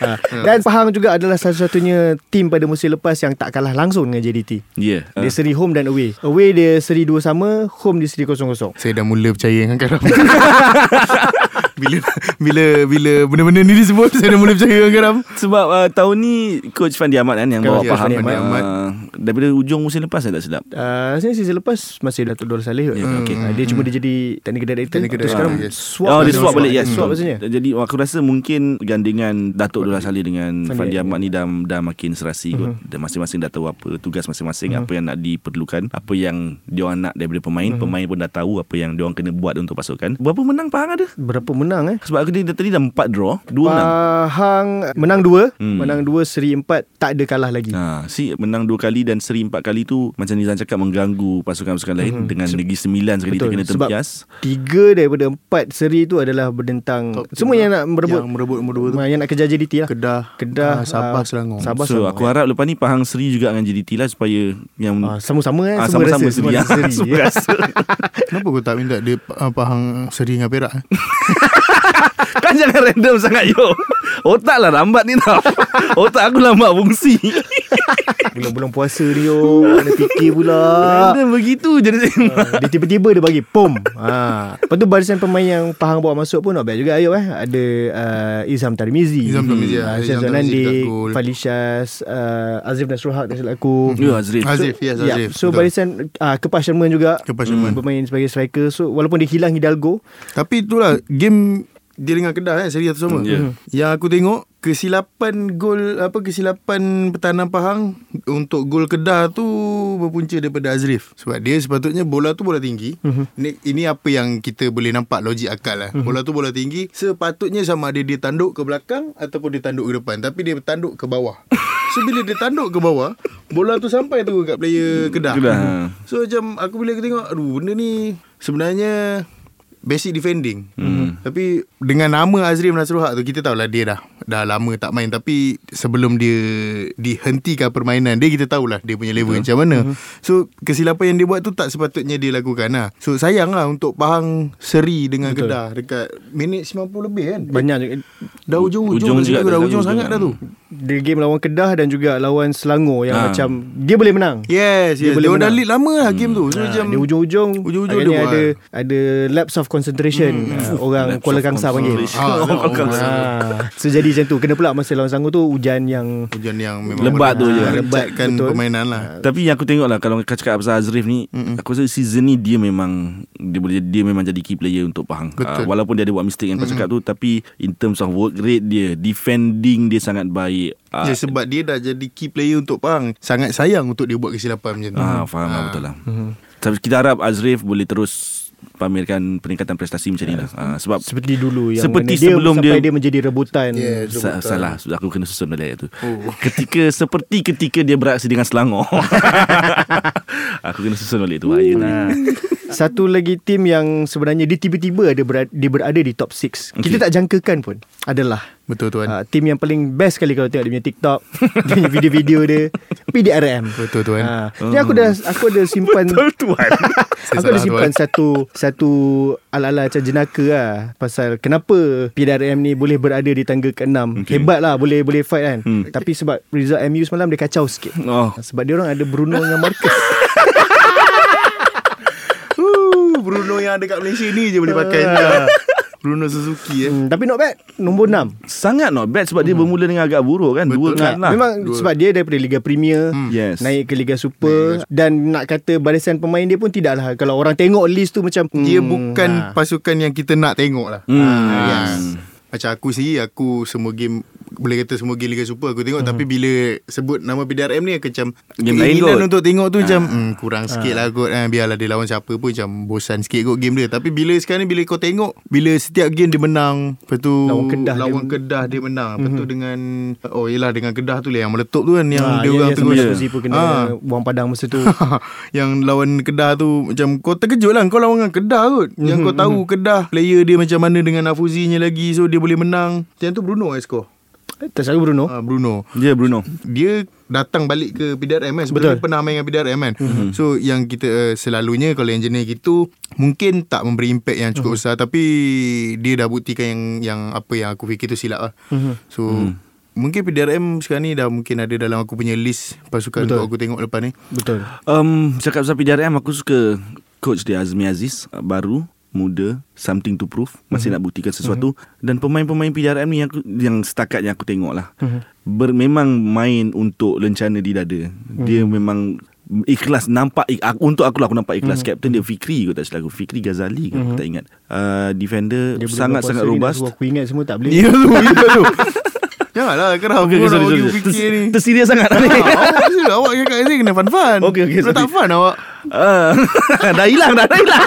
ha. Dan Pahang juga adalah Satu-satunya Tim pada musim lepas Yang tak kalah langsung dengan JDT Ya. Dia seri home dan away Away dia seri dua sama Home dia seri kosong-kosong Saya dah mula percaya dengan Karam Bila Bila Bila benda-benda ni disebut Saya dah mula percaya dengan Karam Sebab uh, tahun ni Coach Fandi Ahmad kan Yang bawa Pahang Fandi Ahmad. uh, Daripada ujung musim lepas Saya tak silap Uh, rasanya season lepas Masih Datuk Dor Saleh kot. Ya, okey. Ah, Dia cuma dia jadi Technical Director Technical director, sekarang yes. swap Oh dia balik. swap balik yes. Swap maksudnya Jadi aku rasa mungkin Gandingan Datuk Dullah Saleh Dengan Fandi Fandi Ahmad. Ahmad ni Dah, dah makin serasi kot Dan masing-masing dah tahu Apa tugas masing-masing Apa yang nak diperlukan Apa yang Diorang nak daripada pemain Pemain pun dah tahu Apa yang diorang kena buat Untuk pasukan Berapa menang Pahang ada? Berapa menang eh Sebab aku dia tadi dah 4 draw 2 menang Pahang menang dua Hmm. Menang dua Seri empat Tak ada kalah lagi Ha, si menang dua kali dan seri empat kali tu macam Nizam cakap mengganggu pasukan-pasukan lain Mhm. dengan Negeri Sembilan sekali Betul. dia kena Sebab tempias. Tiga daripada empat seri tu adalah berdentang Top Semua yang nak merebut Yang merebut nombor dua tu. Yang nak kejar JDT lah Kedah Kedah ah, Sabah ah, Selangor Sabah So Selangor, aku eh. harap lepas ni Pahang Seri juga dengan JDT lah supaya yang Ah, sama-sama eh Ah, semua sama-sama rasa semua seri. rasa seri Semua rasa. Kenapa kau tak minta Dia uh, Pahang Seri dengan Perak eh? kan jangan random sangat yo. Otak lah lambat ni tau. Otak aku lambat fungsi. Bulan-bulan puasa ni oh, Mana fikir pula Random begitu je dia. Ah, Dia tiba-tiba dia bagi Pom ha. Lepas tu barisan pemain yang Pahang bawa masuk pun Not bad juga Ayub eh Ada uh, Izam Tarmizi Izam Tarmizi, uh, ya. Syaz Izam Tarmizi Zanandi dekat gol. Falishas uh, Azif Nasrul Haq Tak silap aku Ya Azrif. Azif yes Ya, Azif so Betul. barisan uh, Kepas Sherman juga Kepas Sherman. Hmm, Bermain sebagai striker So walaupun dia hilang Hidalgo Tapi itulah Game dia dengan Kedah kan Seri atau sama Hmm, ya. Yang aku tengok Kesilapan gol Apa kesilapan Pertahanan Pahang Untuk gol Kedah tu Berpunca daripada Azrif. Sebab dia sepatutnya Bola tu bola tinggi. Ini, ini apa yang Kita boleh nampak Logik akal lah. Bola tu bola tinggi Sepatutnya sama ada Dia tanduk ke belakang Ataupun dia tanduk ke depan. Tapi dia tanduk ke bawah. So bila dia tanduk ke bawah Bola tu sampai tu Kat player Kedah. Kedah. So macam Aku bila aku tengok Aduh benda ni Sebenarnya Basic defending. Hmm. Tapi Dengan nama Azri Nasrul Haq tu Kita tahulah dia dah Dah lama tak main. Tapi Sebelum dia Dihentikan permainan Dia kita tahulah Dia punya level macam mana. So Kesilapan yang dia buat tu Tak sepatutnya dia lakukan lah. So sayang lah Untuk Pahang Seri dengan Betul. Kedah Dekat Minit 90 lebih kan. Banyak juga. Dah ujung-ujung Ujung ujung juga, Dah dah ujung ujung sangat juga. dah tu Dia game lawan Kedah Dan juga lawan Selangor Yang Ha. macam Dia boleh menang. Yes, Dia yes. boleh Dia, dah menang. lead lama lah game tu. So Ha, macam Dia ujung-ujung Ujung-ujung agaknya dia ada Ada lapse of concentration. Uh, Orang Lapse Kuala Kangsar panggil. Kangsar. Ah, So jadi macam tu. Kena pula masa lawan Selangor tu Hujan yang Hujan yang memang Lebat tu je. Betul. permainan lah. Tapi yang aku tengok lah Kalau kau cakap pasal Azrif ni mm Aku rasa season ni Dia memang Dia boleh dia memang jadi key player Untuk Pahang. Betul. uh, Walaupun dia ada buat mistake Yang kau cakap tu Tapi In terms of work rate dia Defending dia sangat baik uh, Ya sebab dia dah jadi key player untuk Pahang Sangat sayang untuk dia buat kesilapan macam tu Ah, faham lah betul lah. Tapi kita harap Azrif boleh terus pamerkan peningkatan prestasi macam ni lah. Ah, sebab Seperti dulu yang Seperti dia, sebelum sampai dia- dia, menjadi rebutan Yeah. Sa- betul. salah Sudah aku kena susun balik tu Oh. Ketika Seperti ketika dia beraksi dengan Selangor Aku kena susun balik tu Bahaya tu Satu lagi tim yang sebenarnya dia tiba-tiba ada berada, dia berada di top 6. Okey. Kita tak jangkakan pun adalah Betul tuan uh, tim yang paling best kali kalau tengok dia punya TikTok, dia punya video-video dia PDRM. Betul tuan Ha. Ni aku dah aku ada simpan Betul tuan Aku ada simpan tuan. satu Satu Ala-ala macam jenaka lah Pasal kenapa PDRM ni Boleh berada di tangga ke-6 Okay. Hebat lah Boleh boleh fight kan Hmm. Tapi sebab Result MU semalam Dia kacau sikit Oh Sebab dia orang ada Bruno dengan Marcus uh, Bruno yang ada kat Malaysia ni je boleh pakai. Bruno Suzuki eh. Hmm, Tapi not bad. Nombor 6 Sangat not bad Sebab dia bermula dengan agak buruk kan. Dua Betul. kan lah. Memang Dua. sebab dia daripada Liga Premier Yes. Naik ke Liga Super Dan nak kata barisan pemain dia pun tidaklah. Kalau orang tengok list tu macam Dia hmm, bukan ha. pasukan yang kita nak tengok lah. Hmm. Ah, yes. Macam aku sendiri Aku semua game Boleh kata semua game Liga Super Aku tengok. Tapi bila Sebut nama PDRM ni aku Macam Game lain keinginan untuk tengok tu Macam hmm, Kurang sikit lah kot eh, Biarlah dia lawan siapa pun Macam bosan sikit kot game dia. Tapi bila sekarang ni Bila kau tengok Bila setiap game dia menang Lepas tu Lawan Kedah Lawan dia- Kedah dia menang. Lepas tu dengan Oh yelah dengan Kedah tu lah Yang meletup tu kan Yang Ah, dia yang- orang terus sampai Suzy pun kena Ah. buang padang masa tu. Yang lawan Kedah tu Macam kau terkejut lah Kau lawan dengan Kedah kot. Yang Mhm, kau tahu Kedah Player dia macam mana Dengan Afuzinya lagi So dia boleh menang. Macam tu Bruno eh skor Tak salah Bruno. Uh, Bruno. Ya Bruno. Dia datang balik ke PDRM kan? Sebelum Betul. pernah main dengan PDRM kan? So yang kita uh, Selalunya Kalau yang jenis gitu Mungkin tak memberi impact Yang cukup besar. Tapi Dia dah buktikan yang Yang apa yang aku fikir tu silap lah. So Mungkin PDRM sekarang ni dah mungkin ada dalam aku punya list pasukan Betul. untuk aku tengok lepas ni. Betul. Um, Cakap pasal PDRM Aku suka Coach dia Azmi Aziz Baru Muda Something to prove Masih nak buktikan sesuatu. Dan pemain-pemain PDRM ni Yang, aku, yang setakat yang aku tengok lah. Ber, Memang main untuk lencana di dada. Dia memang Ikhlas nampak ik, aku, Untuk aku lah aku nampak ikhlas. Captain dia Fikri kot tak silap aku. Fikri Ghazali ke aku tak ingat. Uh, Defender Sangat-sangat ni, nak robust. Aku ingat semua tak boleh. Ya tu, ya tu. Janganlah kerana Okay, aku okay, sorry, sorry. fikir ni. Ter- Terserius sangat. Ni Ah, Awak awak cakap ni kena fun-fun. Okay, Kalau tak sorry. fun awak. Ah, Dah hilang dah, dah hilang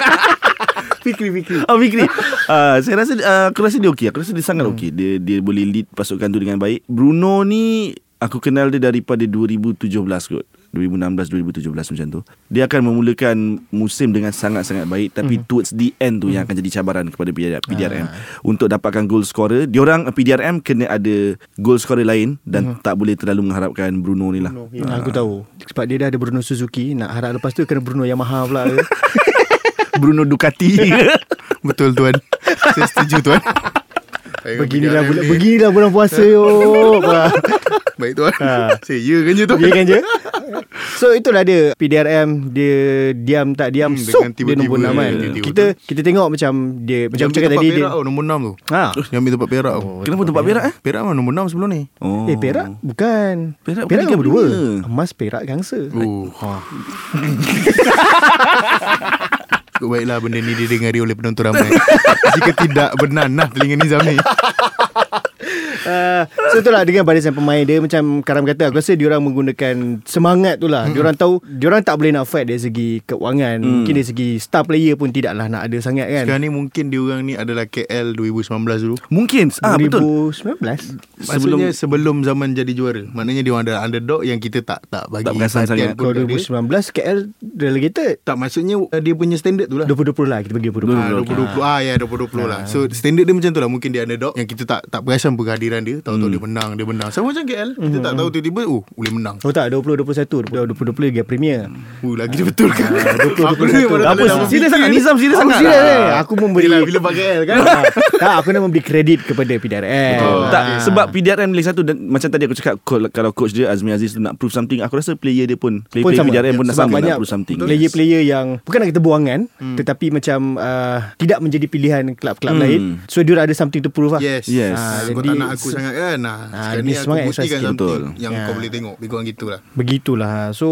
Fikri Fikri Oh Fikri uh, Saya rasa uh, Aku rasa dia okey. Aku rasa dia sangat okey. Dia dia boleh lead pasukan tu dengan baik. Bruno ni Aku kenal dia daripada 2017 kot. 2016-2017 macam tu. Dia akan memulakan musim dengan sangat-sangat baik. Tapi towards the end tu Yang akan jadi cabaran kepada PDRM, PDRM. Untuk dapatkan goal scorer. Diorang PDRM kena ada goal scorer lain Dan tak boleh terlalu mengharapkan Bruno ni lah. Ya, aku tahu. Sebab dia dah ada Bruno Suzuki. Nak harap lepas tu Kena Bruno Yamaha pula ke Bruno Ducati Betul tuan. Saya setuju tuan. Saya Beginilah bulan ni. beginilah bulan puasa yo. Baik tuan Ha. Saya ya kan je tuan Ya kan je So itulah dia PDRM Dia diam tak diam Hmm, Sok dengan dia tiba-tiba nombor 6 kan tiba-tiba Kita kita tengok macam Dia macam Yang aku cakap tadi dia, tau Nombor 6 tu ha. Yang ambil tempat perak tu Kenapa tempat perak eh? Perak mana nombor 6 sebelum ni Oh. Eh Perak Bukan Perak Perak nombor 2 Premier. Emas Perak Gangsa Oh ha. Baiklah benda ni didengari oleh penonton ramai. Jika tidak benar nah telinga Nizam ni Uh, so itulah dengan barisan pemain dia macam Karam kata aku rasa diorang menggunakan semangat tu lah. Hmm. Diorang tahu diorang tak boleh nak fight dari segi keuangan. Hmm. Mungkin dari segi star player pun tidaklah nak ada sangat kan. Sekarang ni mungkin diorang ni adalah KL 2019 dulu Mungkin ah betul 2019 Maksudnya sebelum zaman jadi juara Maknanya dia orang adalah underdog Yang kita tak tak bagi Tak perasan sangat. pun Kalau kat dia. 2019 KL relegated Tak maksudnya uh, Dia punya standard tu lah 2020 lah kita bagi 2020. Ah, 2020 ah ya 2020 lah. So standard dia macam tu lah Mungkin dia underdog Yang kita tak tak perasan pun kehadiran dia Tahu-tahu dia menang Dia menang Sama macam KL Kita tak tahu tiba-tiba Oh boleh menang Oh tak 2021 2020 Liga Premier. Oh lagi dia betul kan Ah, 2021. Aku ni mana tak Apa ada nama serius sangat Nizam serius Aku sangat serius eh. Aku memberi Bila bila pakai KL kan Ah, tak, aku nak memberi kredit kepada PDRM. Oh, tak Ah. sebab PDRM lagi satu dan macam tadi aku cakap kalau coach dia Azmi Aziz tu nak prove something aku rasa player dia pun player, pun player sama. PDRM pun Sebab sama banyak nak prove something. Player-player yang bukan nak kata buangan hmm. tetapi macam tidak menjadi pilihan kelab-kelab Hmm. lain. So dia ada something to prove lah. Yes Yes. Ah, jadi tak nak aku sangat kan Ah, Sekarang ni aku semangat buktikan betul. Yang Ya. kau boleh tengok Lebih kurang gitulah Begitulah. So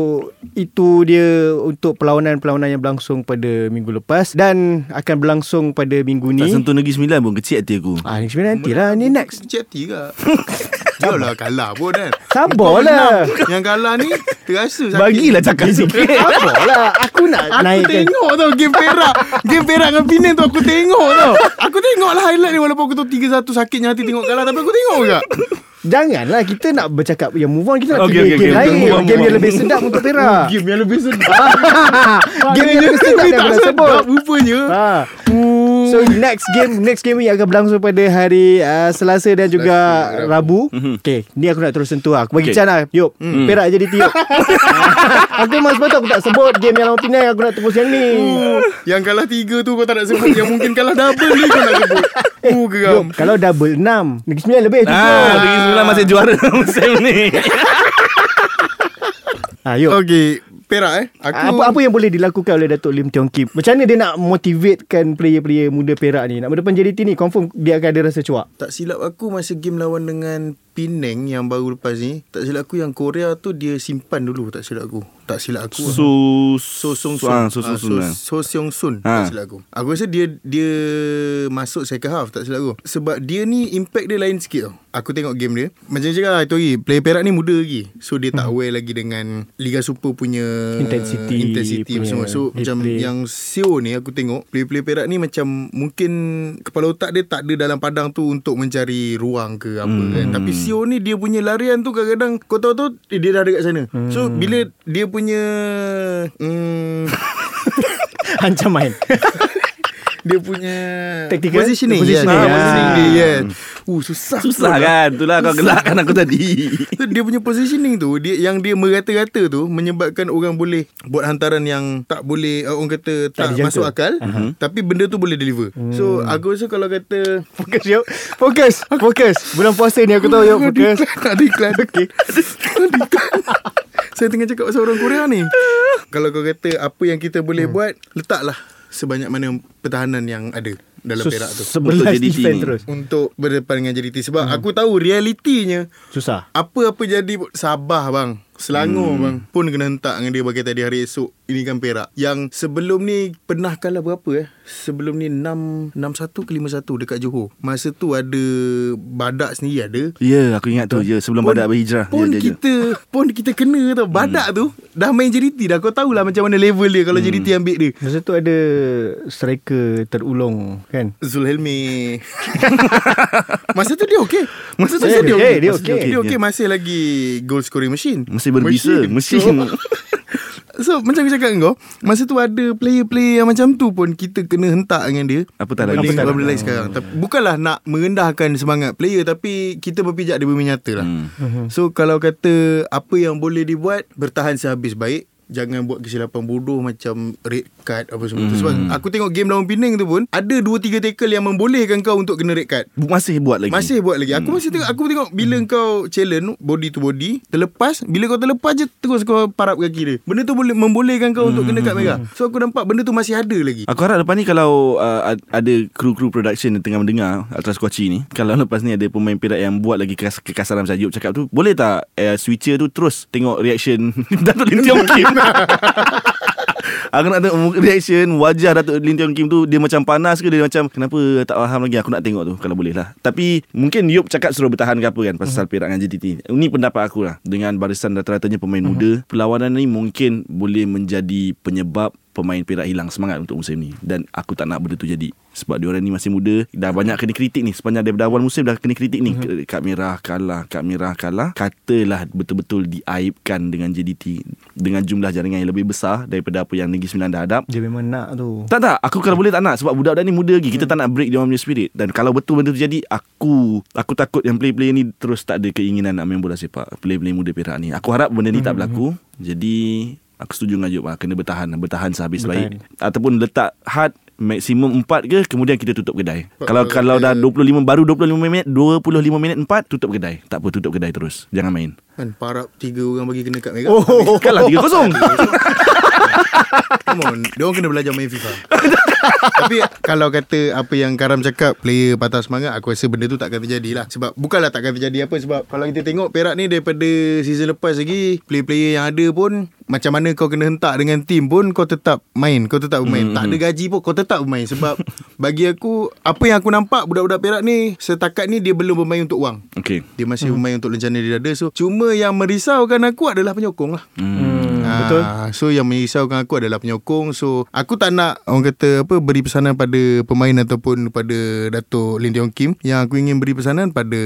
itu dia untuk perlawanan-perlawanan yang berlangsung pada minggu lepas dan akan berlangsung pada minggu Tak ni. sentuh Negeri Sembilan pun kecil hati aku. Ah, ni sebenarnya nantilah. Ni next. Kecil hati ke Janganlah kalah pun kan Sabarlah. Yang kalah ni Terasa sakit Bagilah cakap sikit. Sabarlah. Aku nak Aku naikkan. tengok tau Game Perak Game Perak dengan Penang tu Aku tengok tau Aku tengok lah highlight ni Walaupun aku tahu 3-1 Sakitnya hati tengok kalah Tapi aku tengok juga Janganlah kita nak bercakap yang move on kita nak Okay, okay, okay, game okay. lain, Move on, game yang lebih sedap untuk Perak. Game yang lebih sedap game yang lebih sedap yang aku nak sebut. Rupanya Ha. So next game Next game yang akan berlangsung pada hari uh, Selasa dan juga Selasa, Rabu Okay Ni aku nak terus sentuh lah Aku bagi Okay. okay. lah Yuk Hmm. Perak jadi tiup Aku memang sebab tu aku tak sebut Game yang lawan Penang Aku nak tebus yang ni Yang kalah 3 tu Kau tak nak sebut Yang mungkin kalah double ni Kau nak sebut Oh Yuk geram Kalau double 6 Negeri Sembilan lebih Ah. Negeri Sembilan masih juara musim ni. ha, Yuk Okay Perak eh Aku Apa apa yang boleh dilakukan oleh Datuk Lim Tiong Kim? Macam mana dia nak motivatekan player-player muda Perak ni? Nak berdepan JDT ni confirm dia akan ada rasa cuak. Tak silap aku Masa game lawan dengan Penang Yang baru lepas ni Tak silap aku yang Korea tu Dia simpan dulu Tak silap aku Tak silap aku So So Song Sun. Ah, So Song Ah, Sun. lah. So Seong Sun. Ha. Tak silap aku. Aku rasa dia Dia Masuk second half Tak silap aku. Sebab dia ni Impact dia lain sikit tau. Aku tengok game dia Macam cakap lah Itu lagi Player Perak ni muda lagi. So dia tak aware lagi dengan Liga Super punya Intensity Intensity punya semua. So macam Yang Seo ni Aku tengok Player-player Perak ni macam Mungkin Kepala otak dia tak ada dalam padang tu Untuk mencari ruang ke apa hmm. kan. Tapi Seo ni Dia punya larian tu kadang-kadang Kau tahu-tahu eh, Dia dah dekat sana. Hmm. So bila Dia punya hmm, Ancam main. dia punya Tactical? positioning, Positioning, yes. ah. positioning dia yes. Uh susah Susah betul kan Itulah kau gelakkan aku tadi dia punya positioning tu dia yang dia merata-rata tu menyebabkan orang boleh buat hantaran yang tak boleh uh, orang kata tak, dijangka. masuk akal uh-huh. tapi benda tu boleh deliver. Hmm. So aku rasa kalau kata Fokus yuk. Fokus. Fokus. Bulan puasa ni aku tahu yuk. Fokus. ada iklan okay. Saya tengah cakap pasal orang Korea ni Kalau kau kata Apa yang kita boleh hmm. buat Letaklah Sebanyak mana pertahanan yang ada Dalam So, Perak tu Sebelas Untuk JDT defend ni. terus. Untuk berdepan dengan JDT Sebab hmm. aku tahu realitinya Susah. Apa-apa jadi Sabah bang Selangor hmm. bang. Pun kena hentak dengan dia Bagi tadi hari esok. Ini kan Perak. Yang sebelum ni Pernah kalah berapa eh? Sebelum ni 6 6-1 ke 5-1 Dekat Johor. Masa tu ada Badak sendiri ada. Ya aku ingat tu. Je Sebelum badak berhijrah. Pun Ya, ya, ya. kita Pun kita kena tau. Badak hmm. tu Dah main JDT dah. Kau tahulah macam mana level dia Kalau hmm. JDT ambil dia. Masa tu ada striker terulung kan? Zulhelmi. Masa tu dia okey. Masa tu Dia dia okey, okey. Dia Masa okey. Dia okey. Masih lagi Goal scoring machine Masih berbisa. Mesin So, so macam aku cakap kau Masa tu ada player-player yang macam tu pun Kita kena hentak dengan dia. Apatah lagi Berbanding Apatah benda lain sekarang. Tapi, Bukanlah nak merendahkan semangat player Tapi kita berpijak di bumi nyata lah. Hmm. So kalau kata Apa yang boleh dibuat Bertahan sehabis baik jangan buat kesilapan bodoh macam red card apa semua tu. Sebab aku tengok game lawan Penang tu pun ada 2 3 tackle yang membolehkan kau untuk kena red card. Masih buat lagi Masih buat lagi. Aku masih tengok aku tengok bila kau challenge body to body, terlepas, bila kau terlepas je terus kau parap kaki dia. Benda tu boleh membolehkan kau untuk kena kad merah. So aku nampak benda tu masih ada lagi. Aku harap lepas ni kalau uh, ad- ada kru-kru production yang tengah mendengar Ultras Kochi ni Kalau lepas ni ada pemain Perak yang buat lagi kekasaran macam Yop cakap tu Boleh tak uh, switcher tu terus tengok reaction Datuk Lim Tiong Kim Aku nak tengok reaction wajah Datuk Lim Tiong Kim tu Dia macam panas ke? Dia macam kenapa tak faham lagi? Aku nak tengok tu kalau boleh lah. Tapi mungkin Yop cakap suruh bertahan ke apa kan Pasal Perak dengan JTT Ini pendapat aku lah. Dengan barisan rata-ratanya pemain muda Perlawanan ni mungkin boleh menjadi penyebab pemain Perak hilang semangat untuk musim ni. Dan aku tak nak benda tu jadi. Sebab diorang ni masih muda dah banyak kena kritik ni. Sepanjang daripada awal musim dah kena kritik ni. Mm-hmm. kad merah kalah kad merah kalah. Katalah betul-betul diaibkan dengan JDT dengan jumlah jaringan yang lebih besar daripada apa yang Negeri Sembilan dah hadap. Dia memang nak tu. Tak tak. Aku kalau boleh tak nak. Sebab budak-budak ni muda lagi. Kita tak nak break dia orang punya spirit. Dan kalau betul benda tu jadi Aku Aku takut yang player-player ni Terus tak ada keinginan Nak main bola sepak. Player-player muda Perak ni. Aku harap benda ni tak berlaku. Jadi Aku setuju dengan Job lah. Kena bertahan Bertahan sehabis Bertahan. baik Ataupun letak had Maksimum 4 ke Kemudian kita tutup kedai Pak, Kalau uh, kalau dah eh, 25 Baru 25 minit 25 minit 4 Tutup kedai Tak apa tutup kedai terus Jangan main Kan parap tiga orang bagi kena kad merah. Oh. Kalah 3-0 Come on. Dia orang kena belajar main FIFA. Tapi kalau kata Apa yang Karam cakap Player patah semangat Aku rasa benda tu takkan terjadi lah. Sebab Bukanlah takkan terjadi apa Sebab kalau kita tengok Perak ni Daripada season lepas lagi Player-player yang ada pun Macam mana kau kena hentak Dengan tim pun Kau tetap main. Kau tetap bermain. Tak ada gaji pun Kau tetap bermain. Sebab Bagi aku Apa yang aku nampak Budak-budak Perak ni Setakat ni Dia belum bermain untuk wang. Okay dia masih bermain untuk lencana dia ada. So cuma yang merisaukan aku adalah penyokong lah. Hmm, Ah, betul. So yang merisaukan aku adalah penyokong. So aku tak nak orang kata apa Beri pesanan pada pemain ataupun pada Datuk Lim Tiong Kim. Yang aku ingin beri pesanan pada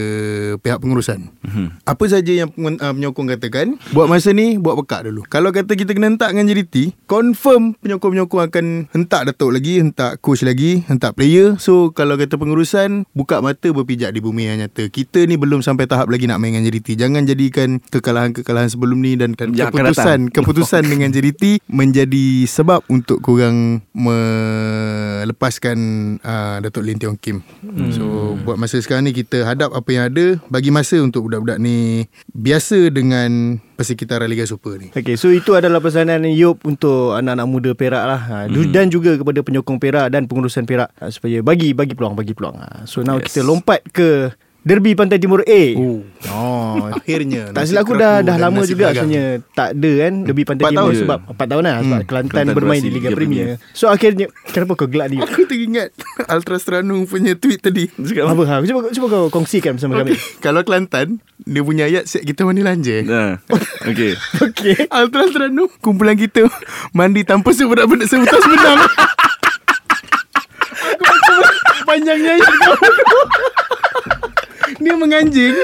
pihak pengurusan. Mhm. Apa saja yang ah, penyokong katakan Buat masa ni buat pekat dulu. Kalau kata kita kena hentak dengan JDT Confirm penyokong-penyokong akan hentak Datuk lagi Hentak coach lagi Hentak player. So kalau kata pengurusan Buka mata berpijak di bumi yang nyata. Kita ni belum sampai tahap lagi nak main dengan JDT Jangan jadikan kekalahan-kekalahan sebelum ni Dan, keputusan datang. Keputusan dengan JDT menjadi sebab untuk korang melepaskan uh, Datuk Lim Tiong Kim. Hmm. So buat masa sekarang ni kita hadap apa yang ada, bagi masa untuk budak-budak ni biasa dengan persekitaran Liga Super ni. Okay, so itu adalah pesanan Yop untuk anak-anak muda Perak lah. Ha, Hmm. Dan juga kepada penyokong Perak dan pengurusan Perak ha, supaya bagi bagi peluang, bagi peluang. Ha. So now Yes. kita lompat ke Derby Pantai Timur A. Oh. Oh. Akhirnya tak silap aku dah dah lama juga sebenarnya tak ada kan Derby Pantai Empat Timur tahun. sebab 4 tahun lah sebab Kelantan, Kelantan bermain di Liga Liga Premier. Premier. So akhirnya kenapa kau gelak dia? Aku teringat Ultra Stranung punya tweet tadi. Cakap Apa ha? Cuba cuba kau kongsikan bersama kami. Kalau Kelantan, dia punya ayat set kita mandi lanja. Nah, okay Okey. Ultra Stranung kumpulan kita mandi tanpa seberat-berat sebutas benang. Aku macam panjangnya ayat. Dia menganjing.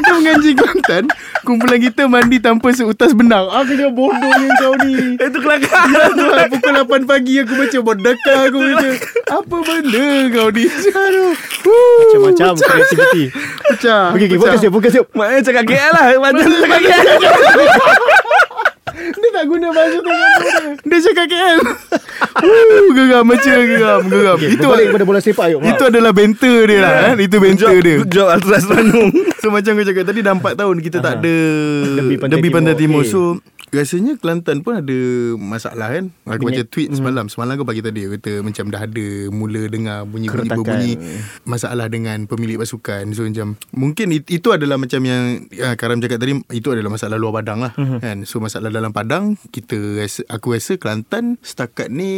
Dia menganjing Kelantan. Kumpulan kita mandi tanpa seutas benang. Akhirnya bodohnya kau ni. Itu kelakar. Ya Tuhan Pukul 8 pagi aku baca Bodaka aku baca Apa benda kau ni? Aduh. Macam-macam kreativiti. Pecah Okey, okey, fokus jom, fokus jom. Maknanya cakap KL lah. Macam cakap KL Dia tak guna bahasa Terengganu dia Dia cakap KL Wuh, Geram. Macam geram Geram. Okay, Itu berbalik kepada bola sepak yuk. itu adalah banter dia lah kan? Itu banter dia. Good job Ultras Ranung So macam aku cakap tadi Dah 4 tahun kita tak ada Derby Pantai Timur. Timur. So Rasanya Kelantan pun ada masalah kan Aku baca tweet semalam Semalam aku pagi tadi Dia kata macam dah ada Mula dengar bunyi-bunyi berbunyi Masalah dengan pemilik pasukan So macam Mungkin it, itu adalah macam yang ya, Karam cakap tadi Itu adalah masalah luar padang lah kan? So masalah dalam padang Kita rasa, Aku rasa Kelantan Setakat ni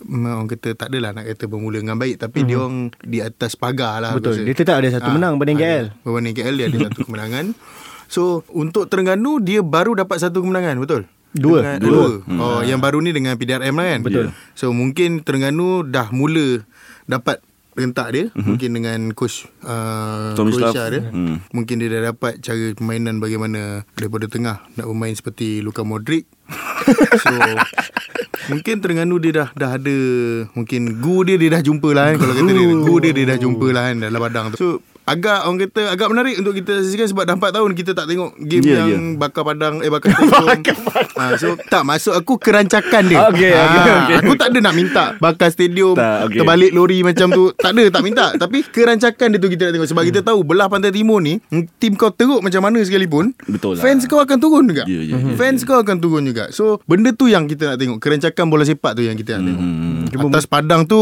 Orang kata tak adalah nak kata bermula dengan baik Tapi dia orang di atas pagar lah aku Betul. Dia tetap ada satu Ah, menang berbanding KL. ada. Berbanding KL dia ada satu kemenangan. So untuk Terengganu dia baru dapat satu kemenangan betul? Dua. Dengan, Dua. dua. Oh yang baru ni dengan PDRM lah kan? Betul. So mungkin Terengganu dah mula dapat rentak dia mm-hmm. mungkin dengan coach uh, Tommy Croatia Staff. dia Hmm. mungkin dia dah dapat cara permainan bagaimana daripada tengah nak bermain seperti Luka Modric so mungkin Terengganu dia dah dah ada mungkin gu dia dia dah jumpa lah kan kalau kata dia gu dia dia dah jumpa lah kan dalam padang tu so agak orang kata agak menarik untuk kita saksikan sebab dah 4 tahun kita tak tengok game yeah, yang yeah. bakar padang eh bakar stadium. ha, so tak masuk aku kerancakan dia. Okey, Ah, okey, okey. Aku tak ada nak minta bakar stadium Tak, okey. terbalik lori macam tu. Tak ada tak minta tapi kerancakan dia tu kita nak tengok sebab kita tahu belah pantai timur ni tim kau teruk macam mana sekalipun Betul lah. fans kau akan turun juga. Ya, ya, ya, fans kau akan turun juga. So benda tu yang kita nak tengok kerancakan bola sepak tu yang kita nak tengok. Hmm. Atas padang tu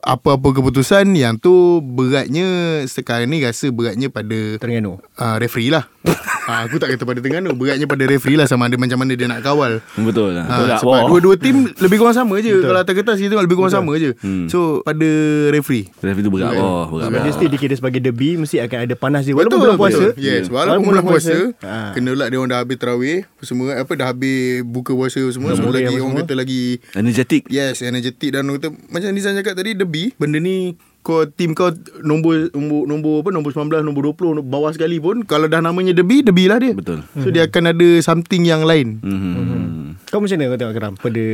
apa-apa keputusan yang tu beratnya sekarang ni rasa beratnya pada Terengganu uh, referee lah. uh, aku tak kata pada Terengganu, beratnya pada referee lah sama ada macam mana dia nak kawal. Betul lah. Ha, Betul tak? sebab dua-dua tim lebih kurang sama je. Kalau atas kertas kita tengok lebih kurang sama je. Hmm. So pada referee. Ref itu berat. Oh, berat. Sebab dia still dikira sebagai derby Mesti akan ada panas dia Walaupun Betul, bulan puasa betul. Yes, walaupun bulan puasa, ha. kena lah dia orang dah habis tarawih, apa semua apa dah habis buka puasa semua, semua lagi orang semua. kata lagi Energetic. Yes energetic Dan orang kata Macam Nizam cakap tadi Derby Benda ni kau tim kau nombor nombor nombor apa nombor 19 nombor 20 bawah sekali pun kalau dah namanya derby derby lah dia Betul. so dia akan ada something yang lain Mhm. Kau macam mana kau tengok Keram Pada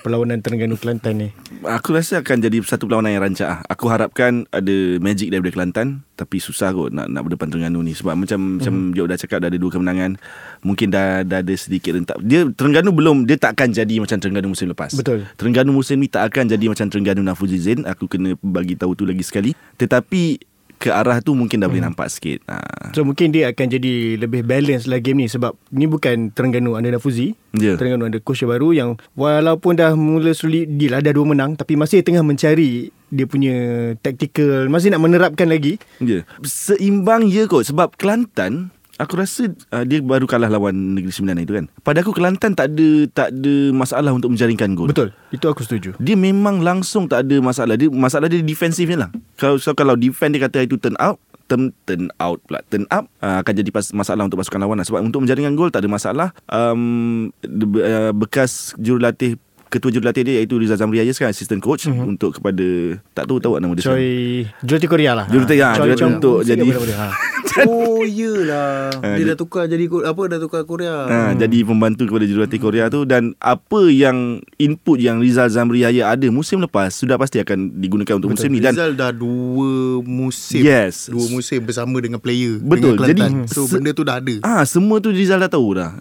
perlawanan Terengganu Kelantan ni Aku rasa akan jadi satu perlawanan yang rancak ah. Aku harapkan ada magic daripada Kelantan Tapi susah kot nak nak berdepan Terengganu ni Sebab macam Mhm. macam Jok dah cakap dah ada dua kemenangan Mungkin dah dah ada sedikit rentak Dia Terengganu belum Dia tak akan jadi macam Terengganu musim lepas Betul. Terengganu musim ni tak akan jadi macam Terengganu Nafuzi Zain Aku kena bagi tahu tu lagi sekali Tetapi ke arah tu mungkin dah boleh Hmm. nampak sikit ha. So mungkin dia akan jadi Lebih balance lah game ni Sebab ni bukan Terengganu Under Nafuzi Ya. Terengganu ada coach yang baru Yang walaupun dah mula solid Dia lah dah dua menang Tapi masih tengah mencari Dia punya tactical Masih nak menerapkan lagi Ya. Seimbang je kot sebab Kelantan aku rasa uh, dia baru kalah lawan Negeri Sembilan itu kan. Pada aku Kelantan tak ada tak ada masalah untuk menjaringkan gol. Betul Itu aku setuju Dia memang langsung tak ada masalah. Dia masalah dia defensifnya lah. Kalau so, kalau defend dia kata itu turn out turn, turn out pula turn up uh, akan jadi pas, masalah untuk pasukan lawan lah. sebab untuk menjaringkan gol tak ada masalah um, de, uh, bekas jurulatih ketua jurulatih dia iaitu Rizal Zamri Ayas kan assistant coach mm-hmm. untuk kepada tak tahu tahu nama dia. Choi Jurulatih Korea lah Jurulatih, ha, Choi jurulatih Chong untuk jadi- nama dia, ha. Oh iyalah Ah, dia dah tukar jadi apa dah tukar Korea. Ha, jadi pembantu kepada jurulatih Korea tu. Dan apa yang input yang Rizal Zamri Yahya ada musim lepas sudah pasti akan digunakan untuk musim ni. Dan Rizal dah dua musim. Yes. Dua musim bersama dengan player Betul, dengan Kelantan. jadi- So se- benda tu dah ada. Ah semua tu Rizal dah tahu dah.